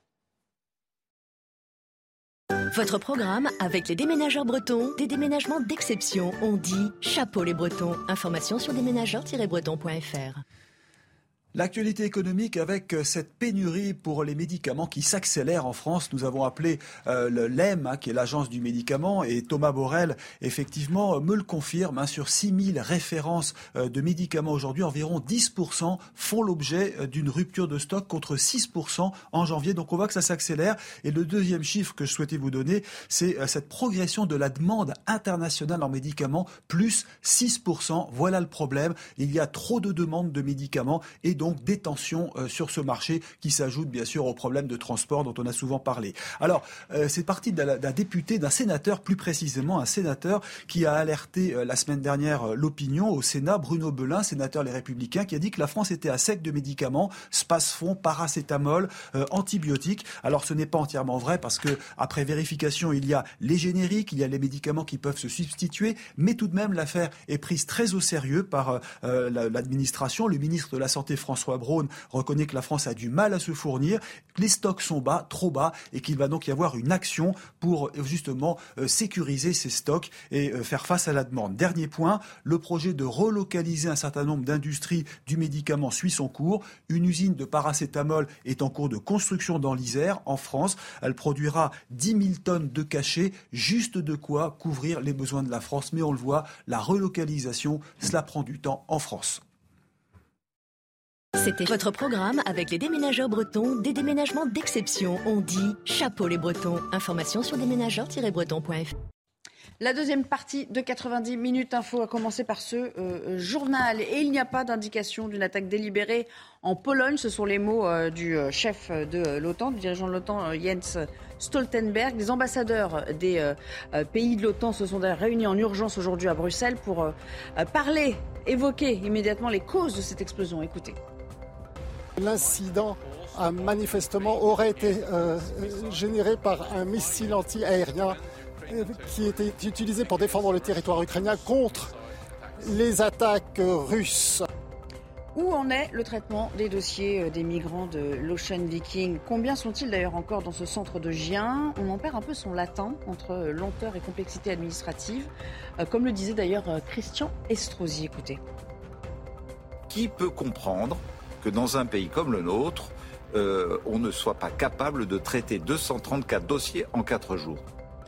Votre programme avec les déménageurs bretons, des déménagements d'exception. On dit chapeau les bretons. Information sur déménageurs-bretons.fr. L'actualité économique avec euh, cette pénurie pour les médicaments qui s'accélère en France. Nous avons appelé euh, l'EM, hein, qui est l'agence du médicament, et Thomas Borrell, effectivement, euh, me le confirme. Hein, sur 6000 références de médicaments aujourd'hui, environ 10% font l'objet d'une rupture de stock contre 6% en janvier. Donc on voit que ça s'accélère. Et le deuxième chiffre que je souhaitais vous donner, c'est cette progression de la demande internationale en médicaments, plus 6%. Voilà le problème. Il y a trop de demandes de médicaments et donc des tensions sur ce marché qui s'ajoutent bien sûr aux problèmes de transport dont on a souvent parlé. Alors, c'est parti d'un député, d'un sénateur, plus précisément un sénateur qui a alerté la semaine dernière l'opinion au Sénat, Bruno Belin, sénateur Les Républicains, qui a dit que la France était à sec de médicaments, spasfon, paracétamol, antibiotiques. Alors, ce n'est pas entièrement vrai parce que après vérification, il y a les génériques, il y a les médicaments qui peuvent se substituer, mais tout de même l'affaire est prise très au sérieux par euh, euh, l'administration. Le ministre de la Santé François Braun reconnaît que la France a du mal à se fournir, que les stocks sont bas, trop bas, et qu'il va donc y avoir une action pour justement euh, sécuriser ces stocks et faire face à la demande. Dernier point, le projet de relocaliser un certain nombre d'industries du médicament suit son cours. Une usine de paracétamol est en cours de construction dans l'Isère, en France. Elle produira 10 000 tonnes de cachets, juste de quoi couvrir les besoins de la France. Mais on le voit, la relocalisation, cela prend du temps en France. C'était votre programme avec les déménageurs bretons, des déménagements d'exception. On dit chapeau les bretons. Information sur déménageurs-bretons.fr. La deuxième partie de 90 minutes info a commencé par ce euh, journal. Et il n'y a pas d'indication d'une attaque délibérée en Pologne. Ce sont les mots euh, du euh, chef de l'OTAN, du dirigeant de l'OTAN, Jens Stoltenberg. Les ambassadeurs des pays de l'OTAN se sont réunis en urgence aujourd'hui à Bruxelles pour parler, évoquer immédiatement les causes de cette explosion. Écoutez. L'incident manifestement aurait été généré par un missile anti-aérien qui était utilisé pour défendre le territoire ukrainien contre les attaques russes. Où en est le traitement des dossiers euh, des migrants de l'Ocean Viking? Combien sont-ils d'ailleurs encore dans ce centre de Gien? On en perd un peu son latin entre lenteur et complexité administrative, euh, comme le disait d'ailleurs euh, Christian Estrosi. Écoutez. Qui peut comprendre que dans un pays comme le nôtre, on ne soit pas capable de traiter 234 dossiers en 4 jours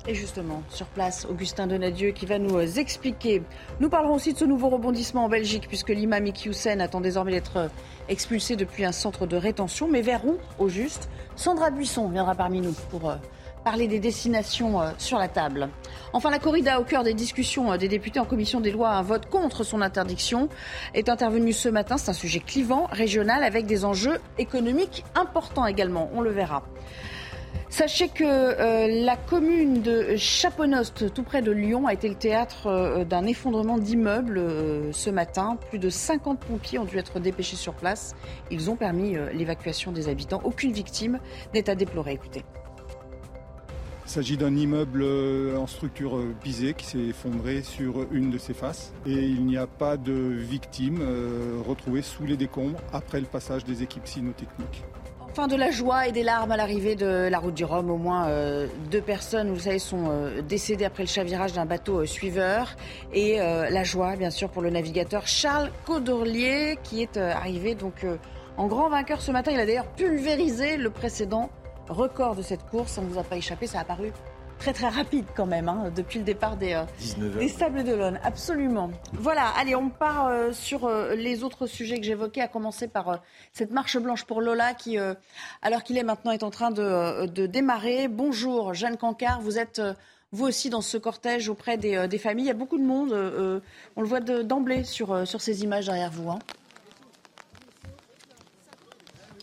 et justement, sur place, Augustin Donadieu qui va nous euh, expliquer. Nous parlerons aussi de ce nouveau rebondissement en Belgique, puisque l'imam Iqiyoussen attend désormais d'être euh, expulsé depuis un centre de rétention. Mais vers où, au juste? Sandra Buisson viendra parmi nous pour euh, parler des destinations sur la table. Enfin, la corrida au cœur des discussions des députés en commission des lois, un vote contre son interdiction est intervenu ce matin. C'est un sujet clivant, régional, avec des enjeux économiques importants également. On le verra. Sachez que euh, la commune de Chaponost, tout près de Lyon, a été le théâtre euh, d'un effondrement d'immeubles euh, ce matin. Plus de 50 pompiers ont dû être dépêchés sur place. Ils ont permis l'évacuation des habitants. Aucune victime n'est à déplorer. Écoutez. Il s'agit d'un immeuble en structure pisée qui s'est effondré sur une de ses faces et il n'y a pas de victimes retrouvées sous les décombres après le passage des équipes cynotechniques. Fin de la joie et des larmes à l'arrivée de la route du Rhum. Au moins euh, deux personnes, vous le savez, sont euh, décédées après le chavirage d'un bateau euh, suiveur. Et la joie, bien sûr, pour le navigateur Charles Caudorlier, qui est arrivé donc en grand vainqueur ce matin. Il a d'ailleurs pulvérisé le précédent record de cette course. Ça ne vous a pas échappé, ça a paru très très rapide quand même, hein, depuis le départ des, euh, des Sables d'Olonne. Absolument. Voilà, allez, on part euh, sur euh, les autres sujets que j'évoquais, à commencer par cette marche blanche pour Lola qui, alors qu'il est maintenant, est en train de, de démarrer. Bonjour, Jeanne Cancard, vous êtes vous aussi dans ce cortège auprès des, des, familles. Il y a beaucoup de monde, on le voit d'emblée sur, sur ces images derrière vous. Hein.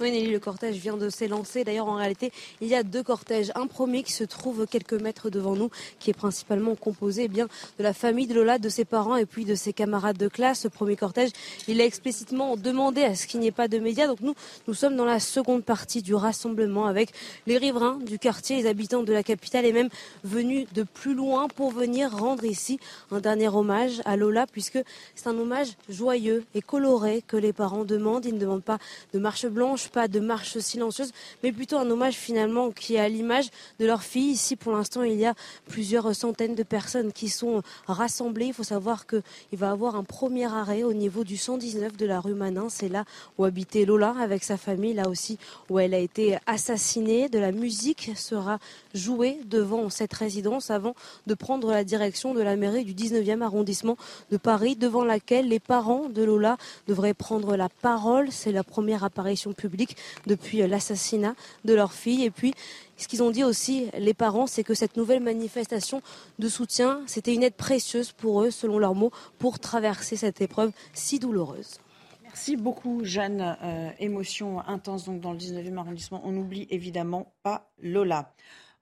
Oui, Nelly, le cortège vient de s'élancer. D'ailleurs, en réalité, il y a deux cortèges. Un premier qui se trouve quelques mètres devant nous, qui est principalement composé eh bien de la famille de Lola, de ses parents et puis de ses camarades de classe. Ce premier cortège, il a explicitement demandé à ce qu'il n'y ait pas de médias. Donc nous, nous sommes dans la seconde partie du rassemblement avec les riverains du quartier, les habitants de la capitale et même venus de plus loin pour venir rendre ici un dernier hommage à Lola, puisque c'est un hommage joyeux et coloré que les parents demandent. Ils ne demandent pas de marche blanche pas de marche silencieuse, mais plutôt un hommage finalement qui est à l'image de leur fille. Ici, pour l'instant, il y a plusieurs centaines de personnes qui sont rassemblées. Il faut savoir qu'il va avoir un premier arrêt au niveau du 119 de la rue Manin. C'est là où habitait Lola avec sa famille, là aussi où elle a été assassinée. De la musique sera jouée devant cette résidence avant de prendre la direction de la mairie du 19e arrondissement de Paris, devant laquelle les parents de Lola devraient prendre la parole. C'est la première apparition publique depuis l'assassinat de leur fille. Et puis, ce qu'ils ont dit aussi, les parents, c'est que cette nouvelle manifestation de soutien, c'était une aide précieuse pour eux, selon leurs mots, pour traverser cette épreuve si douloureuse. Merci beaucoup, Jeanne. Euh, émotion intense donc dans le 19e arrondissement. On n'oublie évidemment pas Lola.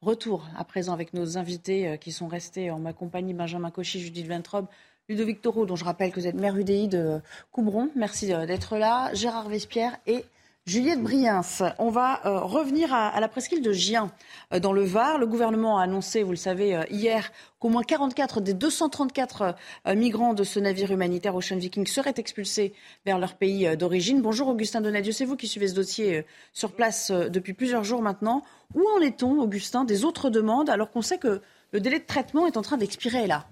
Retour à présent avec nos invités euh, qui sont restés en ma compagnie Benjamin Cauchy, Judith Ventrobe, Ludovic Taureau, dont je rappelle que vous êtes maire UDI de Coubron. Merci euh, d'être là. Gérard Vespierre et Juliette Briens, on va euh, revenir à, la presqu'île de Gien, euh, dans le Var. Le gouvernement a annoncé, vous le savez, euh, hier, qu'au moins 44 des 234 migrants de ce navire humanitaire Ocean Viking seraient expulsés vers leur pays d'origine. Bonjour Augustin Donadieu, c'est vous qui suivez ce dossier sur place depuis plusieurs jours maintenant. Où en est-on, Augustin, des autres demandes, alors qu'on sait que le délai de traitement est en train d'expirer là?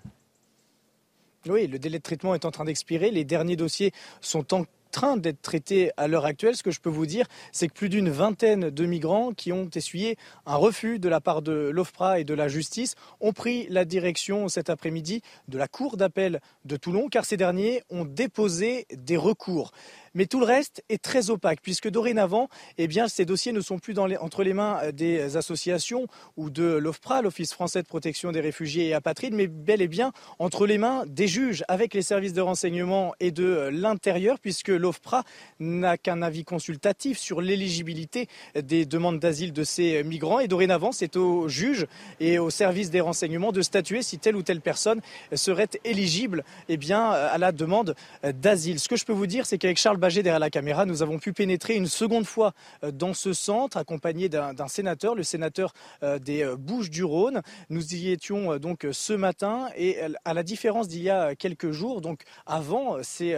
Oui, le délai de traitement est en train d'expirer. Les derniers dossiers sont en train d'être traités à l'heure actuelle. Ce que je peux vous dire, c'est que plus d'une vingtaine de migrants qui ont essuyé un refus de la part de l'OFPRA et de la justice ont pris la direction cet après-midi de la Cour d'appel de Toulon, car ces derniers ont déposé des recours. Mais tout le reste est très opaque, puisque dorénavant, eh bien, ces dossiers ne sont plus entre les mains euh, des associations ou de l'OFPRA, l'Office français de protection des réfugiés et apatrides, mais bel et bien entre les mains des juges, avec les services de renseignement et de euh, l'intérieur, puisque l'OFPRA n'a qu'un avis consultatif sur l'éligibilité des demandes d'asile de ces migrants. Et dorénavant, c'est aux juges et aux services des renseignements de statuer si telle ou telle personne serait éligible eh bien, à la demande d'asile. Ce que je peux vous dire, c'est qu'avec Charles derrière la caméra, nous avons pu pénétrer une seconde fois euh, dans ce centre, accompagné d'un sénateur, le sénateur euh, des euh, Bouches-du-Rhône. Nous y étions donc ce matin et à la différence d'il y a quelques jours, donc avant ces,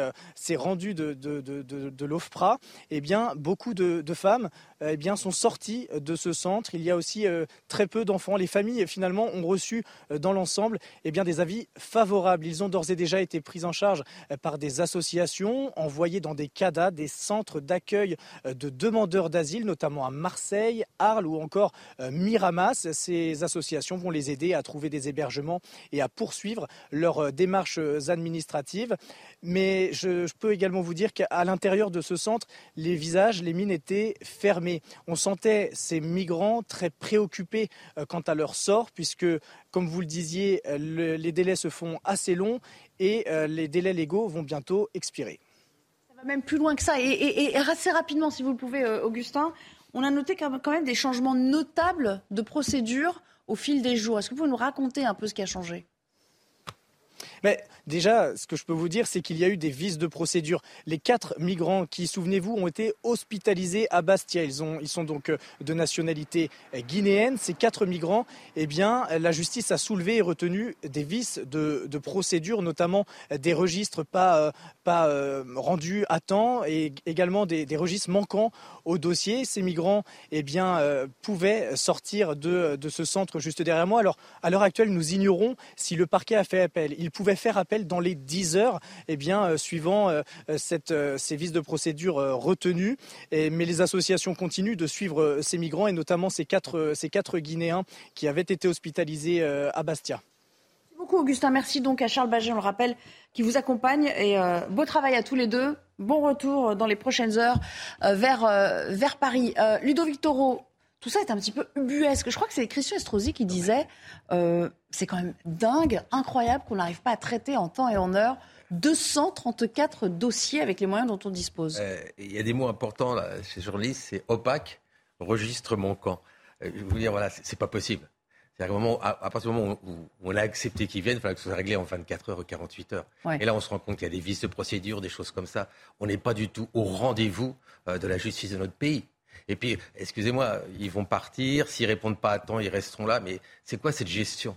rendus de, l'OFPRA, eh bien, beaucoup de, femmes eh bien, sont sorties de ce centre. Il y a aussi très peu d'enfants. Les familles, finalement, ont reçu dans l'ensemble eh bien, des avis favorables. Ils ont d'ores et déjà été pris en charge par des associations, envoyés dans des CADA, des centres d'accueil euh, de demandeurs d'asile, notamment à Marseille, Arles ou encore euh, Miramas. Ces associations vont les aider à trouver des hébergements et à poursuivre leurs euh, démarches administratives. Mais je, peux également vous dire qu'à l'intérieur de ce centre, les visages, les mines étaient fermés. On sentait ces migrants très préoccupés quant à leur sort, puisque, comme vous le disiez, les délais se font assez longs et les délais légaux vont bientôt expirer même plus loin que ça. Et, assez rapidement, si vous le pouvez, euh, Augustin, on a noté quand même des changements notables de procédure au fil des jours. Est-ce que vous pouvez nous raconter un peu ce qui a changé? Déjà, ce que je peux vous dire, c'est qu'il y a eu des vices de procédure. Les quatre migrants qui, souvenez-vous, ont été hospitalisés à Bastia. Ils, ont, ils sont donc euh, de nationalité euh, guinéenne. Ces quatre migrants, eh bien, la justice a soulevé et retenu des vices de, procédure, notamment des registres pas, euh, pas rendus à temps et également des, registres manquants au dossier. Ces migrants, eh bien, pouvaient sortir de, de ce centre juste derrière moi. Alors, à l'heure actuelle, nous ignorons si le parquet a fait appel il pouvait faire appel dans les 10 heures, eh bien, euh, suivant euh, cette, euh, ces vices de procédure retenus. mais les associations continuent de suivre ces migrants et notamment ces quatre, ces quatre Guinéens qui avaient été hospitalisés à Bastia. Merci beaucoup, Augustin. Merci donc à Charles Baget, on le rappelle, qui vous accompagne. Et beau travail à tous les deux. Bon retour dans les prochaines heures vers, vers Paris. Ludovic Toro, tout ça est un petit peu ubuesque. Je crois que c'est Christian Estrosi qui disait euh, c'est quand même dingue, incroyable qu'on n'arrive pas à traiter en temps et en heure 234 dossiers avec les moyens dont on dispose. Euh, il y a des mots importants là, chez journaliste, c'est opaque, registre manquant. Euh, je veux vous dire, voilà, c'est pas possible. Moment, à, partir du moment où, on a accepté qu'ils viennent, il fallait que ce soit réglé en 24 heures ou 48 heures. Et là, on se rend compte qu'il y a des vices de procédure, des choses comme ça. On n'est pas du tout au rendez-vous de la justice de notre pays. Et puis, excusez-moi, ils vont partir. S'ils répondent pas à temps, ils resteront là. Mais c'est quoi cette gestion?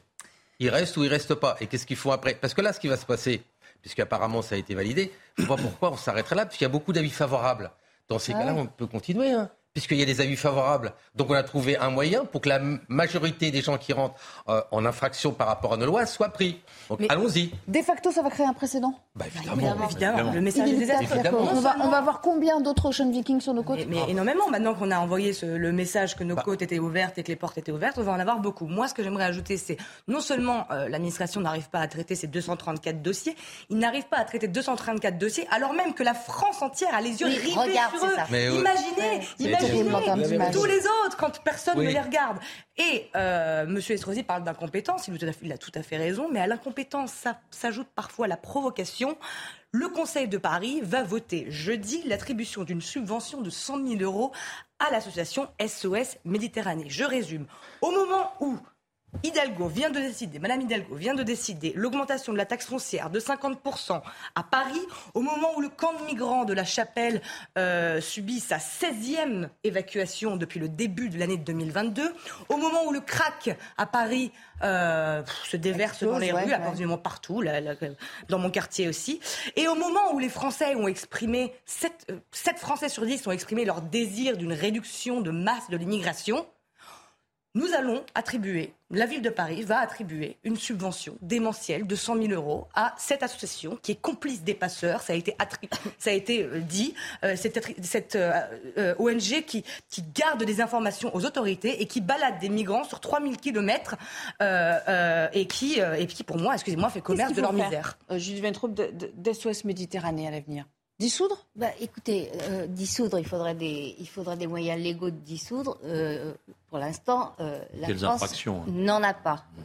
Ils restent ou ils restent pas? Et qu'est-ce qu'ils font après? Parce que là, ce qui va se passer, puisqu'apparemment ça a été validé, je ne vois pas pourquoi on s'arrêterait là, puisqu'il y a beaucoup d'avis favorables. Dans ces ah cas-là, on peut continuer. Hein puisqu'il y a des avis favorables. Donc on a trouvé un moyen pour que la majorité des gens qui rentrent euh, en infraction par rapport à nos lois soient pris. Donc allons-y. De facto, ça va créer un précédent? Bah, évidemment, évidemment, Le message est. On, va, on va voir combien d'autres Ocean Vikings sur nos côtes. Mais, énormément. Maintenant qu'on a envoyé le message que nos bah. côtes étaient ouvertes et que les portes étaient ouvertes, on va en avoir beaucoup. Moi, ce que j'aimerais ajouter, c'est non seulement euh, l'administration n'arrive pas à traiter ces 234 dossiers, il n'arrive pas à traiter 234 dossiers, alors même que la France entière a les yeux rivés sur eux. imaginez, imaginez tous les autres quand personne ne les regarde. Et euh, M. Estrosi parle d'incompétence, il a tout à fait raison, mais à l'incompétence s'ajoute parfois la provocation. Le Conseil de Paris va voter jeudi l'attribution d'une subvention de 100 000 euros à l'association SOS Méditerranée. Je résume. Au moment où Hidalgo vient de décider, Madame Hidalgo vient de décider l'augmentation de la taxe foncière de 50% à Paris, au moment où le camp de migrants de la Chapelle euh, subit sa 16e évacuation depuis le début de l'année 2022, au moment où le crack à Paris euh, se déverse Explose, dans les ouais, rues, ouais. absolument partout, là, là, dans mon quartier aussi, et au moment où les Français ont exprimé, 7, 7 Français sur 10 ont exprimé leur désir d'une réduction de masse de l'immigration, nous allons attribuer, la ville de Paris va attribuer une subvention démentielle de 100 000 euros à cette association qui est complice des passeurs. Ça a été, attri- ça a été dit. Euh, cette euh, euh, ONG qui, qui garde des informations aux autorités et qui balade des migrants sur 3000 kilomètres euh, euh, et, qui, euh, et qui, pour moi, excusez-moi, fait commerce de leur misère. Euh, de- de- d'SOS Méditerranée à l'avenir. Dissoudre? Bah, Écoutez, euh, dissoudre, il faudrait, des, il faudrait des moyens légaux de dissoudre. Euh, pour l'instant, euh, la Quelles France hein n'en a pas. Euh,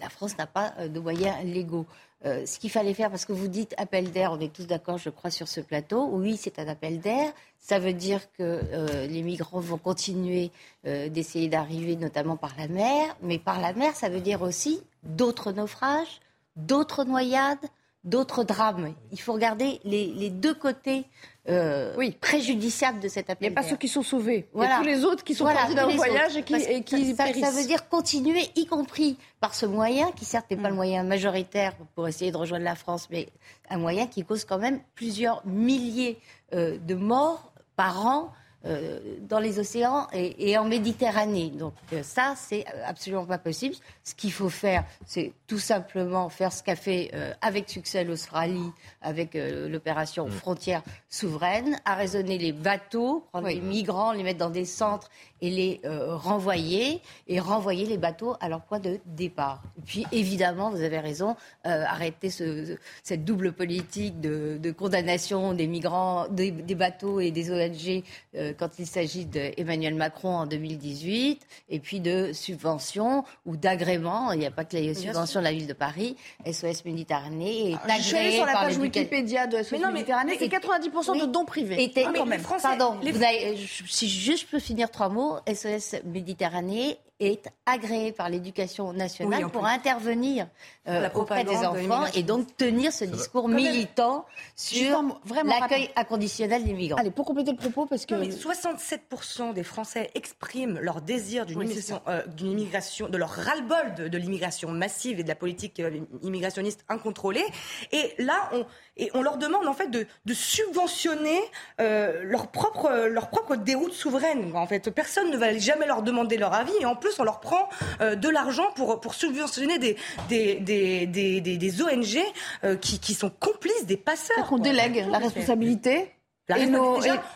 La France n'a pas euh, de moyens légaux. Euh, ce qu'il fallait faire, parce que vous dites appel d'air, on est tous d'accord, je crois, sur ce plateau. Oui, c'est un appel d'air. Ça veut dire que euh, les migrants vont continuer euh, d'essayer d'arriver, notamment par la mer. Mais par la mer, ça veut dire aussi d'autres naufrages, d'autres noyades, d'autres drames. Il faut regarder les, les deux côtés euh, préjudiciables de cet appel Il n'y a pas ceux qui sont sauvés. Il y a tous les autres qui sont partis tous d'un voyage autres. et qui- et qui ça, ça périssent. veut dire continuer, y compris par ce moyen, qui certes n'est Mm. pas le moyen majoritaire pour essayer de rejoindre la France, mais un moyen qui cause quand même plusieurs milliers euh, de morts par an. Euh, dans les océans et, et en Méditerranée. Donc euh, ça, c'est absolument pas possible. Ce qu'il faut faire, c'est tout simplement faire ce qu'a fait euh, avec succès l'Australie, avec l'opération Mm. Frontières souveraines, arraisonner les bateaux, prendre les migrants, les mettre dans des centres et les euh, renvoyer, et renvoyer les bateaux à leur point de départ. Et puis évidemment, vous avez raison, euh, arrêter ce- cette double politique de, de condamnation des migrants, des, des bateaux et des ONG euh, quand il s'agit d'Emmanuel Macron en 2018, et puis de subventions ou d'agréments. Il n'y a pas que les subventions de la ville de Paris. SOS Méditerranée est Ah, Je suis allée sur la par page Wikipédia de SOS Mais non, mais- Méditerranée, c'est mais- 90% de dons privés. Était- Ah, quand même. Pardon, vous avez- je- si juste je peux finir trois mots, SOS Méditerranée est agréé par l'éducation nationale Oui, pour plus. intervenir euh, La auprès des de enfants et donc tenir ce discours militant sur l'accueil inconditionnel des migrants. Allez, pour compléter le propos, parce que... Non, mais 67% des Français expriment leur désir d'une Oui, c'est immigration, euh, immigration, de leur ras-le-bol de, de l'immigration massive et de la politique euh, immigrationniste incontrôlée. Et là, on, et on leur demande en fait de, de subventionner euh, leur propre, leur propre déroute souveraine. En fait, personne ne va jamais leur demander leur avis et en plus, on leur prend euh, de l'argent pour, pour subventionner des, des, des, des, des- des ONG euh, qui, qui sont complices des passeurs. qu'on quoi. délègue la responsabilité La et nos,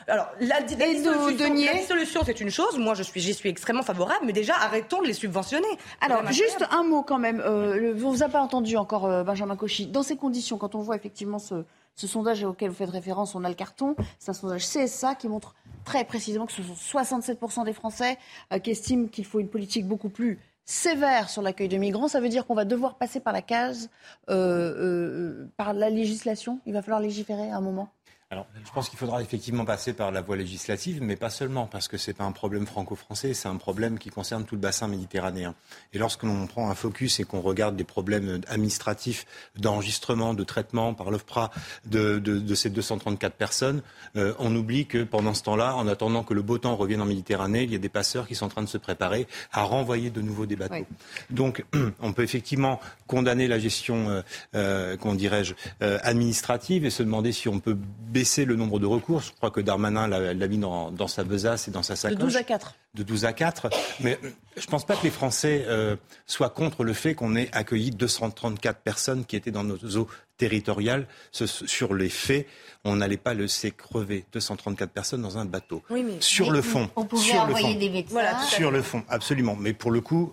alors, la, la et nos dissolution- deniers. la dissolution, c'est une chose. Moi, je suis, j'y suis extrêmement favorable, mais déjà, arrêtons de les subventionner. Alors, juste un mot quand même. Euh, le- vous a pas entendu encore, euh, Benjamin Cauchy. Dans ces conditions, quand on voit effectivement ce, ce sondage auquel vous faites référence, on a le carton. C'est un sondage CSA qui montre très précisément que ce sont 67% des Français euh, qui estiment qu'il faut une politique beaucoup plus sévère sur l'accueil de migrants. Ça veut dire qu'on va devoir passer par la case, euh, par la législation. Il va falloir légiférer à un moment. Alors, je pense qu'il faudra effectivement passer par la voie législative, mais pas seulement, parce que c'est pas un problème franco-français, c'est un problème qui concerne tout le bassin méditerranéen. Et lorsque l'on prend un focus et qu'on regarde les problèmes administratifs d'enregistrement, de traitement par l'OFPRA de, de, de ces 234 personnes, euh, on oublie que pendant ce temps-là, en attendant que le beau temps revienne en Méditerranée, il y a des passeurs qui sont en train de se préparer à renvoyer de nouveau des bateaux. Oui. Donc, on peut effectivement condamner la gestion, euh, euh, comment dirais-je, euh, administrative et se demander si on peut baisser le nombre de recours. Je crois que Darmanin l'a mis dans, dans sa besace et dans sa De sacoche. 12 à 4. De 12 à 4. Mais je ne pense pas que les Français euh, soient contre le fait qu'on ait accueilli 234 personnes qui étaient dans nos eaux territoriales. Ce- sur les faits, on n'allait pas laisser crever 234 personnes dans un bateau. Oui, mais- Sur mais le fond. On pouvait sur le envoyer fond. des médecins. Voilà, Sur le fond, absolument. Mais pour le coup,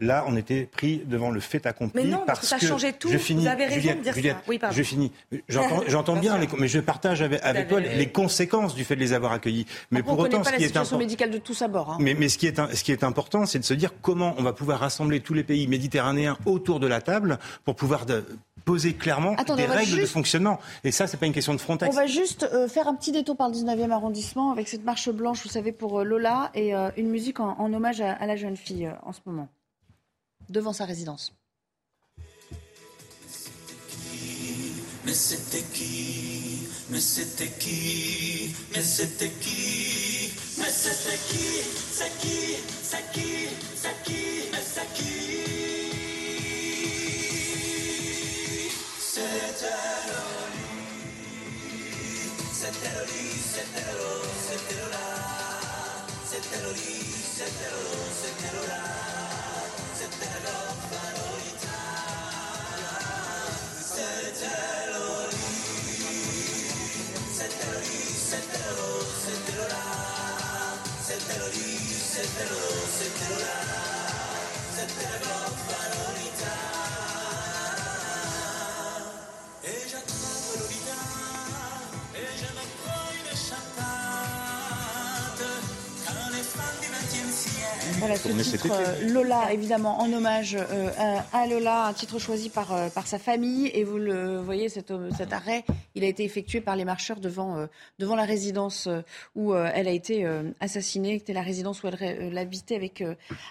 là, on était pris devant le fait accompli. Mais non, parce que ça changeait tout. Je finis, Vous avez raison Juliette, de dire ça. Juliette, Oui, pardon. je finis. J'entends, Bien les- mais je partage avec, avec toi les conséquences du fait de les avoir accueillis. Mais Après, pour autant, pas ce la qui est important. médicale de tous à bord. hein. Mais, mais ce, qui est, un- ce qui est important, c'est de se dire comment on va pouvoir rassembler tous les pays méditerranéens autour de la table pour pouvoir de- poser clairement des règles de fonctionnement. Et ça, c'est pas une question de Frontex. On va juste euh, faire un petit détour par le 19e arrondissement avec cette marche blanche, vous savez, pour euh, Lola et euh, une musique en, hommage à, la jeune fille en ce moment, devant sa résidence. Mais c'était qui? Mais c'était qui? Mais c'était qui? Mais c'était qui? C'est qui? C'est qui? C'est qui? C'est qui? C'était lui, c'était c'était. C'était l'oli. C'était lui, c'était l'eau, c'était là. C'était lui, c'était l'eau, c'était là. C'était Voilà ce titre euh, Lola, évidemment, en hommage euh, à Lola, un titre choisi par, euh, par sa famille. Et vous le voyez, cet, cet arrêt, il a été effectué par les marcheurs devant, devant la résidence où elle a été assassinée, c'était la résidence où elle, habitait avec,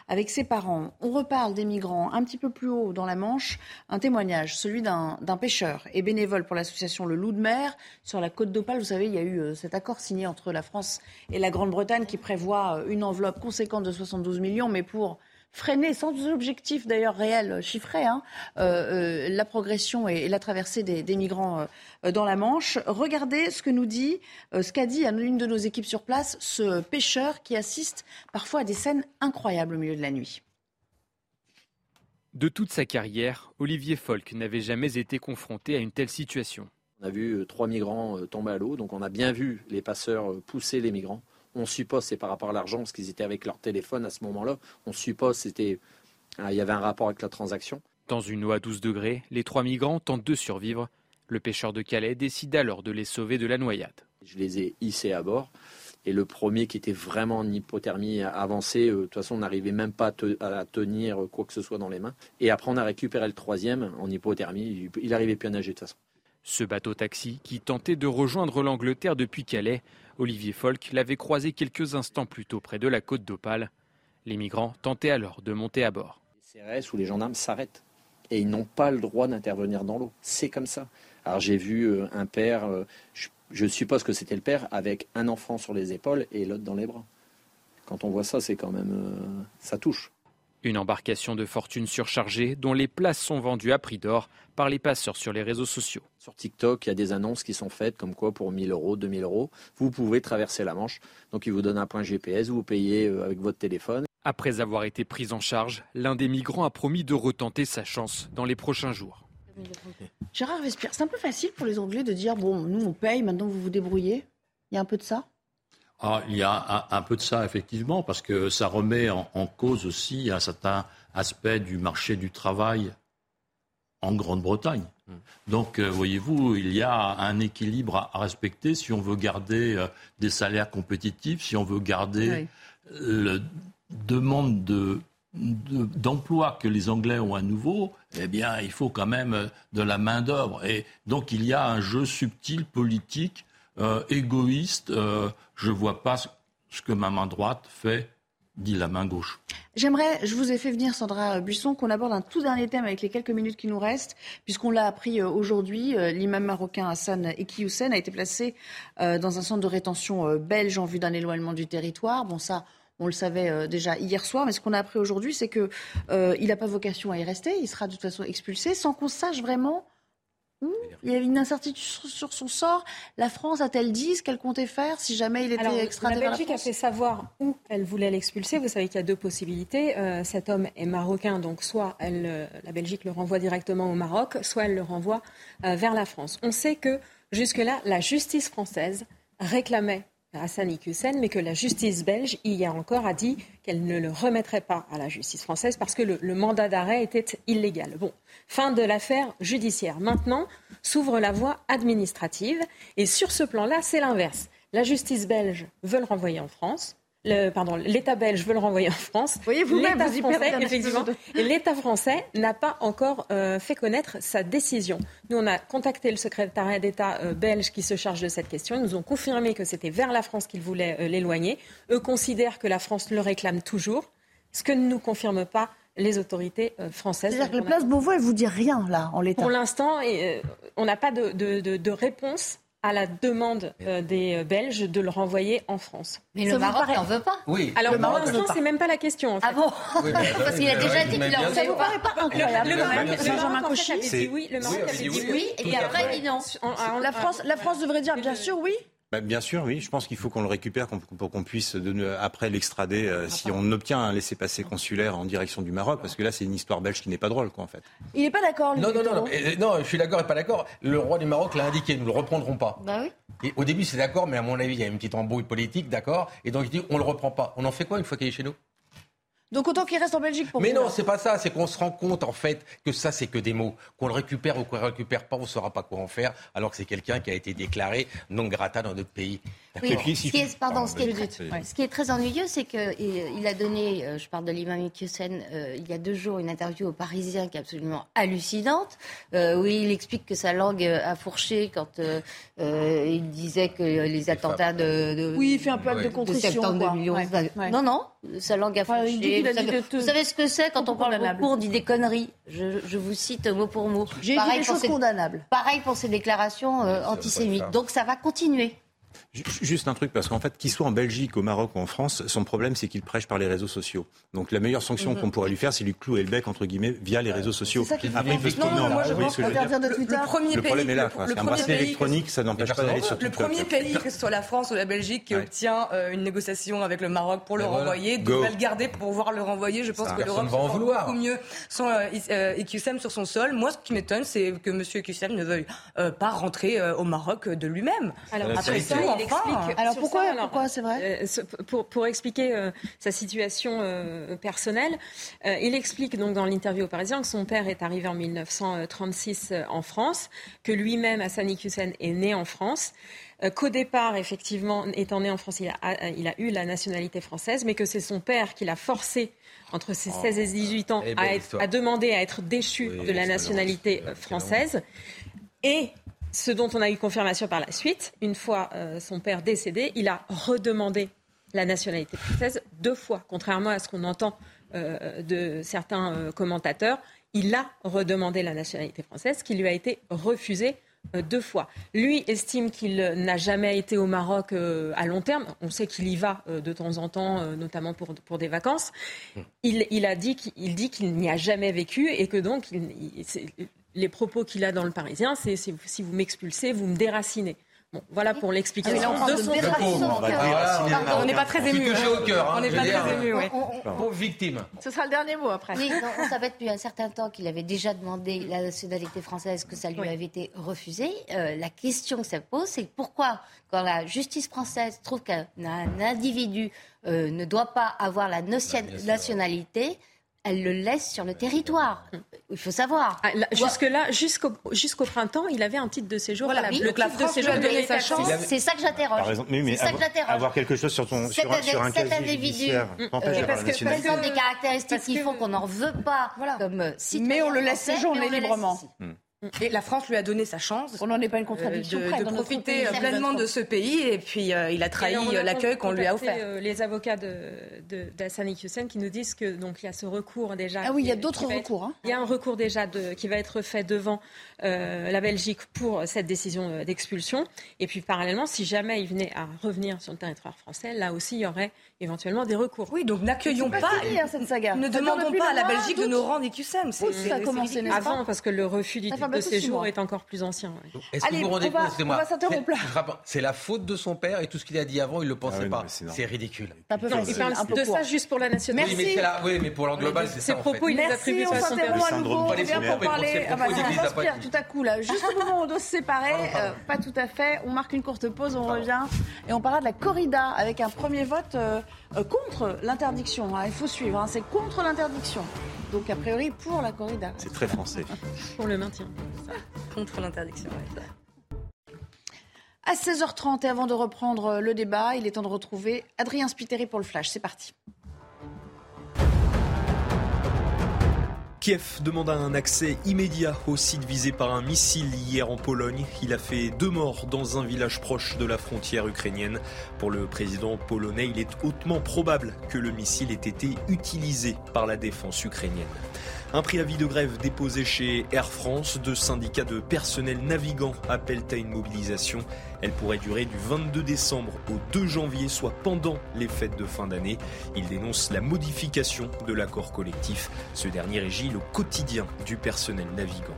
avec ses parents. On reparle des migrants un petit peu plus haut dans la Manche. Un témoignage, celui d'un pêcheur et bénévole pour l'association Le Loup de Mer sur la côte d'Opale. Vous savez, il y a eu cet accord signé entre la France et la Grande-Bretagne qui prévoit une enveloppe conséquente de 72 millions, mais pour freiner, sans objectif d'ailleurs réel chiffré, hein, euh, euh, la progression et, la traversée des, migrants euh, dans la Manche. Regardez ce que nous dit, ce qu'a dit à une de nos équipes sur place, ce pêcheur qui assiste parfois à des scènes incroyables au milieu de la nuit. De toute sa carrière, Olivier Folk n'avait jamais été confronté à une telle situation. On a vu trois migrants tomber à l'eau, donc on a bien vu les passeurs pousser les migrants on suppose c'est par rapport à l'argent, parce qu'ils étaient avec leur téléphone à ce moment-là. On suppose c'était ah, il y avait un rapport avec la transaction. Dans une eau à 12 degrés, les trois migrants tentent de survivre. Le pêcheur de Calais décide alors de les sauver de la noyade. Je les ai hissés à bord. Et le premier qui était vraiment en hypothermie avancée, euh, de toute façon, on n'arrivait même pas à, tenir quoi que ce soit dans les mains. Et après, on a récupéré le troisième en hypothermie. Il n'arrivait plus à nager de toute façon. Ce bateau taxi, qui tentait de rejoindre l'Angleterre depuis Calais, Olivier Folk l'avait croisé quelques instants plus tôt près de la côte d'Opale. Les migrants tentaient alors de monter à bord. Les CRS ou les gendarmes s'arrêtent et ils n'ont pas le droit d'intervenir dans l'eau. C'est comme ça. Alors j'ai vu euh, un père, euh, je, suppose que c'était le père, avec un enfant sur les épaules et l'autre dans les bras. Quand on voit ça, c'est quand même. Euh, ça touche. Une embarcation de fortune surchargée dont les places sont vendues à prix d'or par les passeurs sur les réseaux sociaux. Sur TikTok, il y a des annonces qui sont faites comme quoi pour 1000 euros, 2000 euros, vous pouvez traverser la Manche. Donc ils vous donnent un point GPS, vous payez euh, avec votre téléphone. Après avoir été pris en charge, l'un des migrants a promis de retenter sa chance dans les prochains jours. Gérard Vespierre, c'est un peu facile pour les Anglais de dire bon, nous on paye, maintenant vous vous débrouillez. Il y a un peu de ça? Ah, il y a un, peu de ça, effectivement, parce que ça remet en, cause aussi un certain aspect du marché du travail en Grande-Bretagne. Hmm. Donc, euh, voyez-vous, il y a un équilibre à, respecter si on veut garder euh, des salaires compétitifs, si on veut garder la demande de, d'emploi que les Anglais ont à nouveau, eh bien, il faut quand même euh, de la main-d'œuvre. Et donc, il y a un jeu subtil politique euh, égoïste, euh, je ne vois pas ce que ma main droite fait dit la main gauche. J'aimerais, je vous ai fait venir Sandra Buisson, qu'on aborde un tout dernier thème avec les quelques minutes qui nous restent, puisqu'on l'a appris euh, aujourd'hui, l'imam marocain Hassan Eki a été placé dans un centre de rétention belge en vue d'un éloignement du territoire. Bon, ça, on le savait déjà hier soir, mais ce qu'on a appris aujourd'hui, c'est qu'il n'a pas vocation à y rester, il sera de toute façon expulsé, sans qu'on sache vraiment il y a une incertitude sur son sort. La France a-t-elle dit ce qu'elle comptait faire si jamais il était extradé La Belgique a fait savoir où elle voulait l'expulser. Vous savez qu'il y a deux possibilités. Euh, cet homme est marocain, donc soit elle, euh, la Belgique le renvoie directement au Maroc, soit elle le renvoie euh, vers la France. On sait que jusque-là, la justice française réclamait Hassan Hussein, mais que la justice belge, hier encore, a dit qu'elle ne le remettrait pas à la justice française parce que le, mandat d'arrêt était illégal. Bon, fin de l'affaire judiciaire. Maintenant, s'ouvre la voie administrative. Et sur ce plan-là, c'est l'inverse. La justice belge veut le renvoyer en France. Le, pardon, l'État belge veut le renvoyer en France. Voyez vous-même, L'État vous français, effectivement, l'État français n'a pas encore euh, fait connaître sa décision. Nous, on a contacté le secrétariat d'État euh, belge qui se charge de cette question. Ils nous ont confirmé que c'était vers la France qu'ils voulaient euh, l'éloigner. Eux considèrent que la France le réclame toujours, ce que ne nous confirment pas les autorités françaises. C'est-à-dire que la place Beauvau, elle vous dit rien, là, en l'état Pour l'instant, on n'a pas de, de- de- de réponse à la demande euh, des euh, Belges de le renvoyer en France. Mais Ça le Maroc paraît- n'en veut pas. Oui. Alors Le pour Maroc ne l'instant, c'est même pas la question. En fait. Ah bon Oui, Parce qu'il a déjà dit qu'il en sûr. pas. pas Le, incroyable le Maroc, le Maroc, en fait, Cauchy avait dit oui. Le Maroc avait dit oui. et puis après, il dit non. La France devrait dire bien sûr oui. Bah, bien sûr, oui. Je pense qu'il faut qu'on le récupère pour qu'on puisse de- après l'extrader euh, si on obtient un laissez-passer consulaire en direction du Maroc, parce que là c'est une histoire belge qui n'est pas drôle, quoi, en fait. Il n'est pas d'accord, lui. Non, non, non, non, et- et- non, je suis d'accord et pas d'accord. Le roi du Maroc l'a indiqué, nous ne le reprendrons pas. Bah oui. Et au début, c'est d'accord, mais à mon avis, il y a une petite embrouille politique, d'accord. Et donc, il dit, on le reprend pas. On en fait quoi une fois qu'il est chez nous? Donc autant qu'il reste en Belgique pour Mais vous, non, c'est pas ça. C'est qu'on se rend compte, en fait, que ça, c'est que des mots. Qu'on le récupère ou qu'on le récupère pas, on ne saura pas quoi en faire, alors que c'est quelqu'un qui a été déclaré non grata dans notre pays. Oui, ce, qui est, pardon, ce, qui est très, Judith. ce qui est très ennuyeux, c'est qu'il a donné, euh, je parle de l'imam Iqiyoussen, euh, il y a deux jours, une interview au Parisien qui est absolument hallucinante, euh, où il explique que sa langue a fourché quand euh, euh, il disait que les attentats de, de- Oui, il fait un peu acte de de contrition, septembre quoi. 2011. Ouais, ouais. Non, non, sa langue a fourché. il dit qu'il a vous, dit savez, de tout- vous savez ce que c'est quand on parle condamnable. beaucoup, on dit des conneries. Je, je vous cite mot pour mot. J'ai dit Pareil des pour choses ces- condamnables. Pareil pour ces déclarations euh, antisémites. Donc ça va continuer. Ju- Juste un truc, parce qu'en fait, qu'il soit en Belgique, au Maroc ou en France, son problème, c'est qu'il prêche par les réseaux sociaux. Donc la meilleure sanction Mhm. qu'on pourrait lui faire, c'est lui clouer le bec, entre guillemets, via les réseaux sociaux. C'est ça qui Après, il peut se Non, non, en moi je pense ce que je veux dire Interdire de Twitter. le premier Le pays, problème est là. le- quoi. le un premier bracelet pays- électronique, ça n'empêche pas d'aller sur Le TikTok. premier pays, que ce soit la France ou la Belgique, qui Ouais. obtient euh, une négociation avec le Maroc pour le Ben voilà. renvoyer, devrait le garder pour pouvoir le renvoyer. Je pense que l'Europe va en vouloir. beaucoup mieux sans euh, Is- euh, Iqiyoussen sur son sol. Moi, ce qui m'étonne, c'est que M. Iqiyoussen ne veuille euh, pas rentrer euh, au Maroc de lui-même. Alors, après vérité. Il explique. Alors pourquoi, ça, alors, pourquoi c'est vrai Euh, pour, pour expliquer euh, sa situation euh, personnelle, euh, il explique donc dans l'interview au Parisien que son père est arrivé en 1936 euh, en France, que lui-même, Hassan Iqiyoussen, est né en France, qu'au départ, effectivement, étant né en France, il a, a- il a eu la nationalité française, mais que c'est son père qui l'a forcé entre ses 16 et 18 ans est belle à, être- l'histoire. à demander à être déchu Oui, de la nationalité française. Et ce dont on a eu confirmation par la suite, une fois euh, son père décédé, il a redemandé la nationalité française deux fois, contrairement à ce qu'on entend euh, de certains euh, commentateurs. Il a redemandé la nationalité française, qui lui a été refusée deux fois. Lui estime qu'il n'a jamais été au Maroc à long terme. On sait qu'il y va de temps en temps, notamment pour, pour des vacances. Il, il a dit qu'il il dit qu'il n'y a jamais vécu et que donc il- les propos qu'il a dans le Parisien, c'est si vous m'expulsez, vous me déracinez. Bon, voilà pour l'explication Ah oui, de son déracinement. On n'est pas très ému. au cœur. hein, On n'est pas très ému, on- Pauvre victime. Ce sera le dernier mot après. Oui, non, on savait depuis un certain temps qu'il avait déjà demandé la nationalité française, que ça lui Oui. avait été refusé. Euh, la question que ça pose, c'est pourquoi, quand la justice française trouve qu'un un individu euh, ne doit pas avoir la Bah, nationalité, elle le laisse sur le territoire. Il faut savoir. Ah, là, Jusque-là, jusqu'au jusqu'au printemps, il avait un titre de séjour. Voilà, oui, le donc la titre de France séjour lui a de donné l'État sa chance. français. C'est ça que j'interroge. Par exemple, oui, mais C'est ça que avoir, j'interroge. avoir quelque chose sur, ton, sur, un, Cet sur un cet individu, euh, parce que-. Ce sont des caractéristiques qui font qu'on n'en veut pas Voilà. comme euh, citoyen Mais on le laisse séjourner librement. Ici. Et la France lui a donné sa chance. On n'en est pas une euh, contradiction de, près de notre profiter pays. euh, pleinement de ce pays et puis euh, il a trahi euh, l'accueil qu'on lui a offert. euh, les avocats de, de, d'Hassan Iqiyoussen qui nous disent que donc il y a ce recours déjà. Ah oui, il y a d'autres être- recours. hein. Il y a un recours déjà de, qui va être fait devant euh, la Belgique pour cette décision euh, d'expulsion. Et puis parallèlement, si jamais il venait à revenir sur le territoire français, là aussi il y aurait éventuellement des recours. Oui, donc n'accueillons pas. pas fini, hein, cette saga. Ne demandons pas à la Belgique de nous rendre Iqiyoussen. C'est- Août, ça a commencé, Avant, parce que le refus du De bientôt six séjour est encore plus ancien. ouais. Est-ce Allez, que vous vous rendez compte, on va s'interrompre là. c'est- la faute de son père et tout ce qu'il a dit avant, il le pensait Ah oui, pas. c'est ridicule. C'est un peu Non, il parle un peu de court. ça juste pour la nationalité. Oui, mais, oui, mais pour l'an global, c'est Ses ça en propos, il les Merci, attribue on à son père. s'interrompt à syndrome nouveau. On syndrome. pour parler. Ses Ah bah, ça m'inspire tout à coup là. Juste au moment où on doit se séparer, euh, pas tout à fait. On marque une courte pause, on revient et on parlera de la corrida avec un premier vote euh, euh, contre l'interdiction. hein. Il faut suivre, hein. c'est contre l'interdiction. Donc a priori pour la corrida. C'est très français. Pour le maintien. Contre l'interdiction. ouais. À 16h30 et avant de reprendre le débat, il est temps de retrouver Adrien Spiteri pour le flash. C'est parti. Kiev demande un accès immédiat au site visé par un missile hier en Pologne. Il a fait deux morts dans un village proche de la frontière ukrainienne. Pour le président polonais, il est hautement probable que le missile ait été utilisé par la défense ukrainienne. Un préavis de grève déposé chez Air France. Deux syndicats de personnel navigant appellent à une mobilisation. Elle pourrait durer du 22 décembre au 2 janvier, soit pendant les fêtes de fin d'année. Ils dénoncent la modification de l'accord collectif. Ce dernier régit le quotidien du personnel navigant.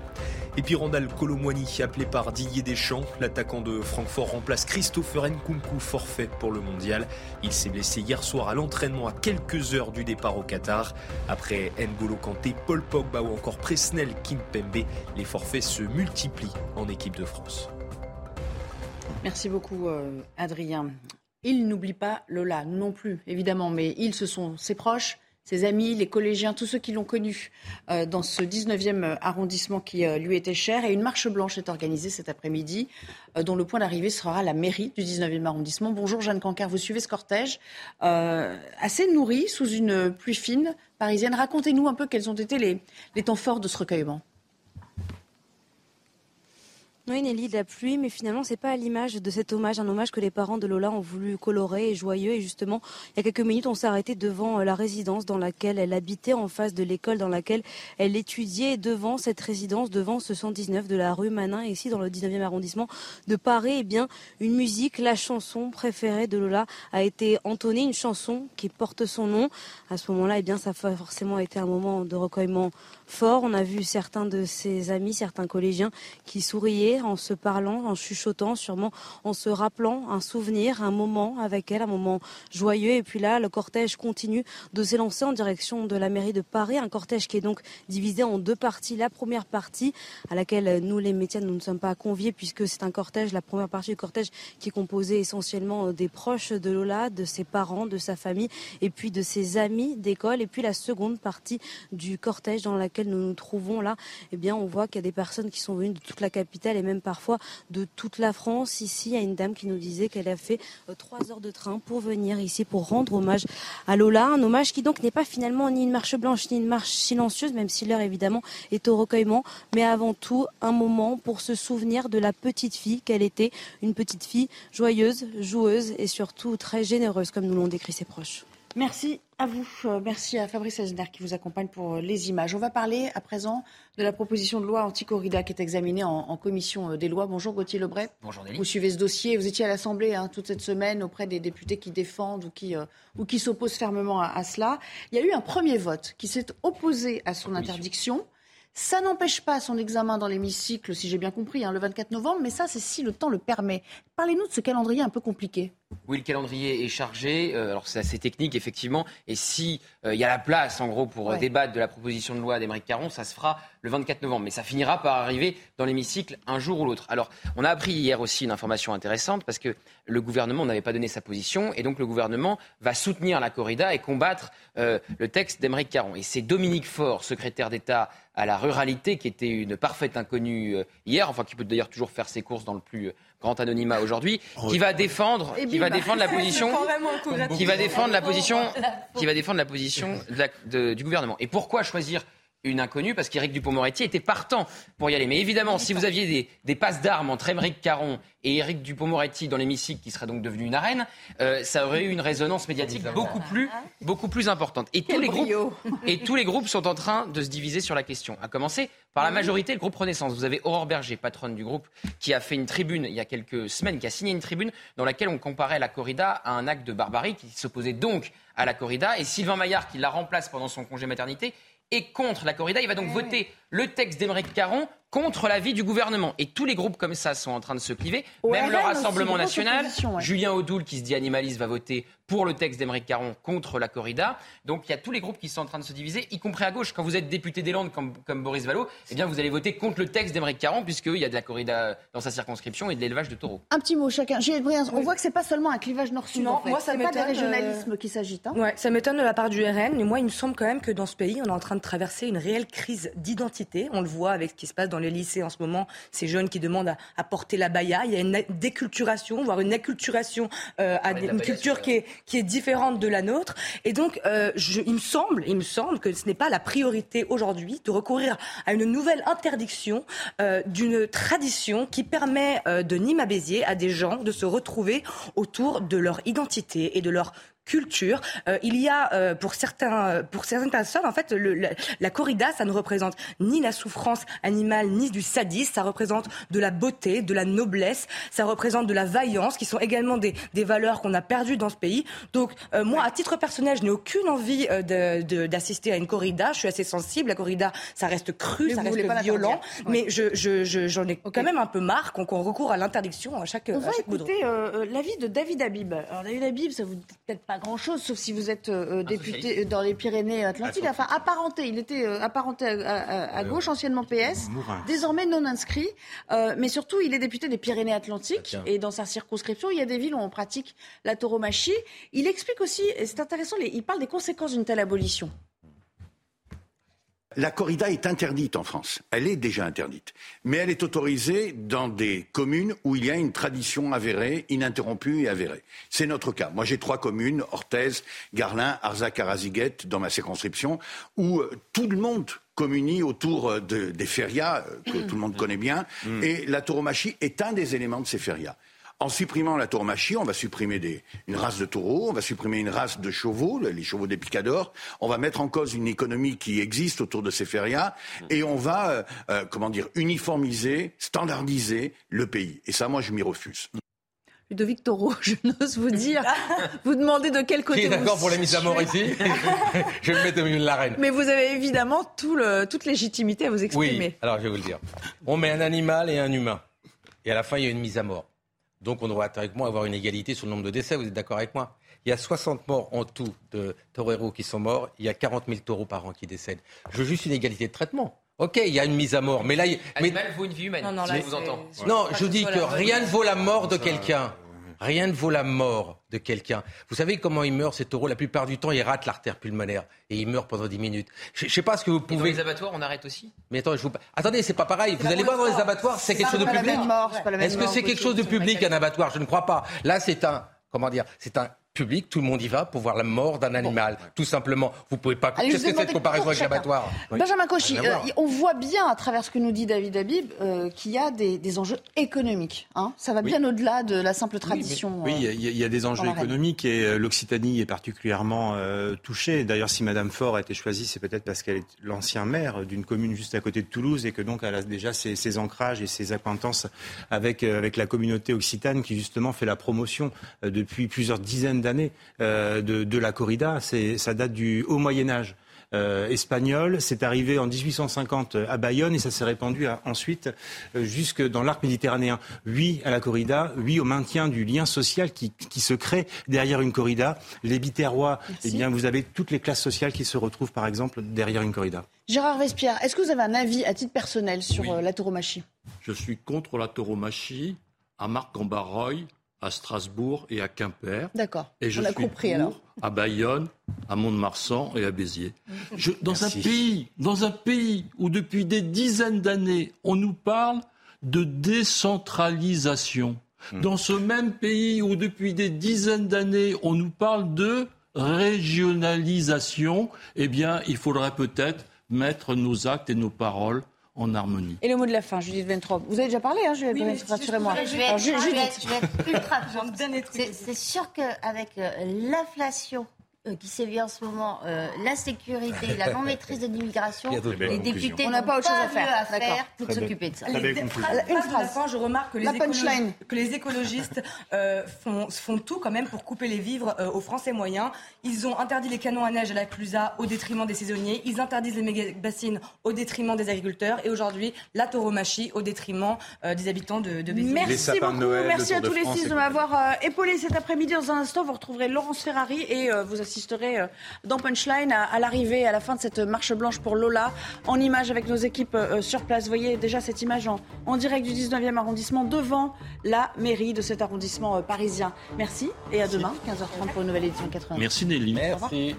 Et puis Randall Colomwani, appelé par Didier Deschamps, l'attaquant de Francfort remplace Christopher Nkunku, forfait pour le mondial. Il s'est blessé hier soir à l'entraînement à quelques heures du départ au Qatar. Après N'Golo Kanté, Paul Pogba ou encore Presnel Kimpembe, les forfaits se multiplient en équipe de France. Merci beaucoup, euh, Adrien. Il n'oublie pas Lola non plus, évidemment, mais ils, ce sont ses proches, ses amis, les collégiens, tous ceux qui l'ont connu euh, dans ce 19e arrondissement qui euh, lui était cher. Et une marche blanche est organisée cet après-midi, dont le point d'arrivée sera la mairie du 19e arrondissement. Bonjour Jeanne Cancar, vous suivez ce cortège assez nourri sous une pluie fine parisienne. Racontez-nous un peu quels ont été les temps forts de ce recueillement. Oui, Nelly, de la pluie, mais finalement, c'est pas à l'image de cet hommage, un hommage que les parents de Lola ont voulu colorer et joyeux. Et justement, il y a quelques minutes, on s'est arrêté devant euh, la résidence dans laquelle elle habitait, en face de l'école dans laquelle elle étudiait, devant cette résidence, devant ce 119 de la rue Manin, ici dans le 19e arrondissement de Paris. Eh bien, une musique, la chanson préférée de Lola a été entonnée, une chanson qui porte son nom. À ce moment-là, eh bien, ça a forcément été un moment de recueillement fort. On a vu certains de ses amis, certains collégiens qui souriaient en se parlant, en chuchotant, sûrement en se rappelant un souvenir, un moment avec elle, un moment joyeux. Et puis là, le cortège continue de s'élancer en direction de la mairie de Paris. Un cortège qui est donc divisé en deux parties. La première partie, à laquelle nous, les médias, nous ne sommes pas conviés, puisque c'est un cortège, la première partie du cortège qui est composé essentiellement des proches de Lola, de ses parents, de sa famille, et puis de ses amis d'école. Et puis la seconde partie du cortège dans laquelle nous nous trouvons là, eh bien, on voit qu'il y a des personnes qui sont venues de toute la capitale et même parfois de toute la France. Ici, il y a une dame qui nous disait qu'elle a fait euh, trois heures de train pour venir ici pour rendre hommage à Lola. Un hommage qui donc n'est pas finalement ni une marche blanche ni une marche silencieuse, même si l'heure évidemment est au recueillement, mais avant tout un moment pour se souvenir de la petite fille qu'elle était, une petite fille joyeuse, joueuse et surtout très généreuse, comme nous l'ont décrit ses proches. Merci à vous. Euh, merci à Fabrice Elsner qui vous accompagne pour euh, les images. On va parler à présent de la proposition de loi anti-corrida qui est examinée en, commission euh, des lois. Bonjour Gauthier Lebret. Bonjour Vous suivez ce dossier. Vous étiez à l'Assemblée hein, toute cette semaine auprès des députés qui défendent ou qui, ou qui s'opposent fermement à, cela. Il y a eu un premier vote qui s'est opposé à son interdiction. Ça n'empêche pas son examen dans l'hémicycle, si j'ai bien compris, hein, le 24 novembre, mais ça, c'est si le temps le permet. Parlez-nous de ce calendrier un peu compliqué. Oui, le calendrier est chargé. Euh, alors, c'est assez technique, effectivement. Et si euh, il y a la place, en gros, pour euh, débattre de la proposition de loi d'Émeric Caron, ça se fera le 24 novembre. Mais ça finira par arriver dans l'hémicycle un jour ou l'autre. Alors, on a appris hier aussi une information intéressante parce que le gouvernement n'avait pas donné sa position. Et donc, le gouvernement va soutenir la corrida et combattre le texte d'Émeric Caron. Et c'est Dominique Faure, secrétaire d'État à la ruralité, qui était une parfaite inconnue hier, enfin, qui peut d'ailleurs toujours faire ses courses dans le plus grand anonymat aujourd'hui, qui va défendre, qui va défendre la position, qui va défendre la position, qui va défendre la position du gouvernement. Et pourquoi choisir une inconnue parce qu'Éric Dupont-Moretti était partant pour y aller. Mais évidemment, si vous aviez des, des passes d'armes entre Émeric Caron et Éric Dupont-Moretti dans l'hémicycle, qui serait donc devenu une arène, euh, ça aurait eu une résonance médiatique beaucoup plus, beaucoup plus importante. Et tous, les groupes, et tous les groupes sont en train de se diviser sur la question. À commencer par la majorité, le groupe Renaissance. Vous avez Aurore Berger, patronne du groupe, qui a fait une tribune il y a quelques semaines, qui a signé une tribune dans laquelle on comparait la corrida à un acte de barbarie qui s'opposait donc à la corrida. Et Sylvain Maillard, qui la remplace pendant son congé maternité, et contre la corrida. Il va donc eh voter le texte d'Émeric Caron contre l'avis du gouvernement. Et tous les groupes comme ça sont en train de se cliver. Même le Rassemblement national, Julien Audoul qui se dit animaliste va voter pour le texte d'Émeric Caron contre la corrida. Donc il y a tous les groupes qui sont en train de se diviser, y compris à gauche. Quand vous êtes député des Landes comme, comme Boris Vallot, eh bien vous allez voter contre le texte d'Émeric Caron puisqu'il y a de la corrida dans sa circonscription et de l'élevage de taureaux. Un petit mot chacun. Gilles Briand, on voit que c'est pas seulement un clivage nord-sud. Non, en fait. moi ça m'étonne. pas des régionalisme qui s'agite. Hein. Ouais, ça m'étonne de la part du RN. Mais moi, il me semble quand même que dans ce pays, on est en train de traverser une réelle crise d'identité. On le voit avec ce qui se passe dans dans les lycées en ce moment, ces jeunes qui demandent à, porter la baya. Il y a une déculturation, voire une acculturation euh, à une culture qui est, qui est différente de la nôtre. Et donc, euh, je, il me semble, il me semble que ce n'est pas la priorité aujourd'hui de recourir à une nouvelle interdiction euh, d'une tradition qui permet de Nîmes à Béziers à des gens de se retrouver autour de leur identité et de leur culture. Euh, il y a euh, pour certains, euh, pour certaines personnes, en fait, le, la, corrida, ça ne représente ni la souffrance animale ni du sadisme. Ça représente de la beauté, de la noblesse. Ça représente de la vaillance, qui sont également des, des valeurs qu'on a perdues dans ce pays. Donc, moi, à titre personnel, je n'ai aucune envie d'assister de, à une corrida. Je suis assez sensible. La corrida, ça reste cru, ça reste violent. Mais je, je, j'en ai quand même un peu marre qu'on recourt à l'interdiction à chaque. On va écouter l'avis de David Habib. Alors, David Habib, ça vous dit peut-être pas grand-chose, sauf si vous êtes euh, euh, député dans les Pyrénées-Atlantiques. Enfin, apparenté, il était euh, apparenté à, gauche, anciennement PS, désormais non inscrit. mais surtout, il est député des Pyrénées-Atlantiques. Et dans sa circonscription, il y a des villes où on pratique la tauromachie. Il explique aussi, et c'est intéressant, il parle des conséquences d'une telle abolition. La corrida est interdite en France. Elle est déjà interdite. Mais elle est autorisée dans des communes où il y a une tradition avérée, ininterrompue et avérée. C'est notre cas. Moi, j'ai trois communes, Orthez, Garlin, Arzac, Araziguet, dans ma circonscription, où euh, tout le monde communie autour euh, des férias, euh, que tout le monde connaît bien. Mm. Et la tauromachie est un des éléments de ces férias. En supprimant la tauromachie, on va supprimer une race de taureaux, on va supprimer une race de chevaux, les chevaux des picadors, on va mettre en cause une économie qui existe autour de ces férias, et on va, euh, euh, comment dire, uniformiser, standardiser le pays. Et ça, moi, je m'y refuse. Ludovic Taureau, je n'ose vous dire, vous demandez de quel côté Qui est d'accord pour la mise à mort ici Je vais me mettre au milieu de l'arène. Mais vous avez évidemment tout le, toute légitimité à vous exprimer. Oui, alors je vais vous le dire. On met un animal et un humain. Et à la fin, il y a une mise à mort. Donc on doit théoriquement avoir une égalité sur le nombre de décès, vous êtes d'accord avec moi? Il y a 60 morts en tout de taureaux qui sont morts, il y a 40 000 taureaux par an qui décèdent. Je veux juste une égalité de traitement. Ok, il y a une mise à mort, mais là... Animal vaut une vie humaine, non, non, je vous entends. Non, je dis que rien ne vaut la mort de quelqu'un. Rien ne vaut la mort de quelqu'un. Vous savez comment ils meurent, ces taureaux? La plupart du temps, ils ratent l'artère pulmonaire et ils meurent pendant 10 minutes. Je ne sais pas ce que vous pouvez. Et dans les abattoirs, on arrête aussi? Mais attends, je vous... attendez, c'est pas pareil. Vous allez voir dans les abattoirs, c'est quelque chose de public. Est-ce que c'est quelque chose de public un abattoir? Je ne crois pas. Là, c'est un comment dire, c'est un public, tout le monde y va pour voir la mort d'un animal, tout simplement. Vous pouvez pas. Qu'est-ce que cette comparaison avec l'abattoir? Benjamin Cauchy, euh, on voit bien à travers ce que nous dit David Habib euh, qu'il y a des, enjeux économiques. Hein. Ça va bien au-delà de la simple tradition. Oui, euh, il y, a des enjeux économiques et l'Occitanie est particulièrement touchée. D'ailleurs, si Madame Faure a été choisie, c'est peut-être parce qu'elle est l'ancien maire d'une commune juste à côté de Toulouse et que donc elle a déjà ses, ancrages et ses acquaintances avec, avec la communauté occitane qui justement fait la promotion depuis plusieurs dizaines d'années euh, de, la corrida. Ça date du haut Moyen Âge. Euh, espagnol. C'est arrivé en 1850 à Bayonne et ça s'est répandu ensuite euh, jusque dans l'arc méditerranéen. Oui à la corrida, oui au maintien du lien social qui, se crée derrière une corrida. Les biterrois, eh bien, vous avez toutes les classes sociales qui se retrouvent par exemple derrière une corrida. Gérard Vespierre, est-ce que vous avez un avis à titre personnel sur la tauromachie? Je suis contre la tauromachie à Marc en à Strasbourg et à Quimper. D'accord. Et je suis compris, alors. à Bayonne, à Mont-de-Marsan et à Béziers. dans, un pays, dans un pays où depuis des dizaines d'années, on nous parle de décentralisation, hmm. dans ce même pays où depuis des dizaines d'années, on nous parle de régionalisation, eh bien, il faudrait peut-être mettre nos actes et nos paroles en harmonie. Et le mot de la fin, Judith Ventrop. Vous avez déjà parlé, hein, Judith oui, rassurez-moi. Je, vais être ultra C'est sûr qu'avec euh, l'inflation euh, qui sévit en ce moment, euh, l'insécurité, la non-maîtrise de l'immigration, les députés n'ont pas autre chose à faire, à faire pour s'occuper de ça. Une phrase. je remarque que les, écologistes, que les écologistes euh, font, font, tout quand même pour couper les vivres aux Français moyens. Ils ont interdit les canons à neige à la Clusa au détriment des saisonniers. Ils interdisent les méga-bassines au détriment des agriculteurs. Et aujourd'hui, la tauromachie au détriment des habitants de, de Béziers. Merci beaucoup. Merci à tous les six de m'avoir épaulé cet après-midi. Dans un instant, vous retrouverez Laurence Ferrari et vous assisterez euh, dans Punchline à, l'arrivée, à la fin de cette marche blanche pour Lola, en image avec nos équipes euh, sur place. Vous voyez déjà cette image en, direct du 19e arrondissement devant la mairie de cet arrondissement euh, parisien. Merci et à demain, 15h30 pour une nouvelle édition 80. Merci Nelly. Merci.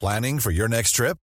Planning for your next trip?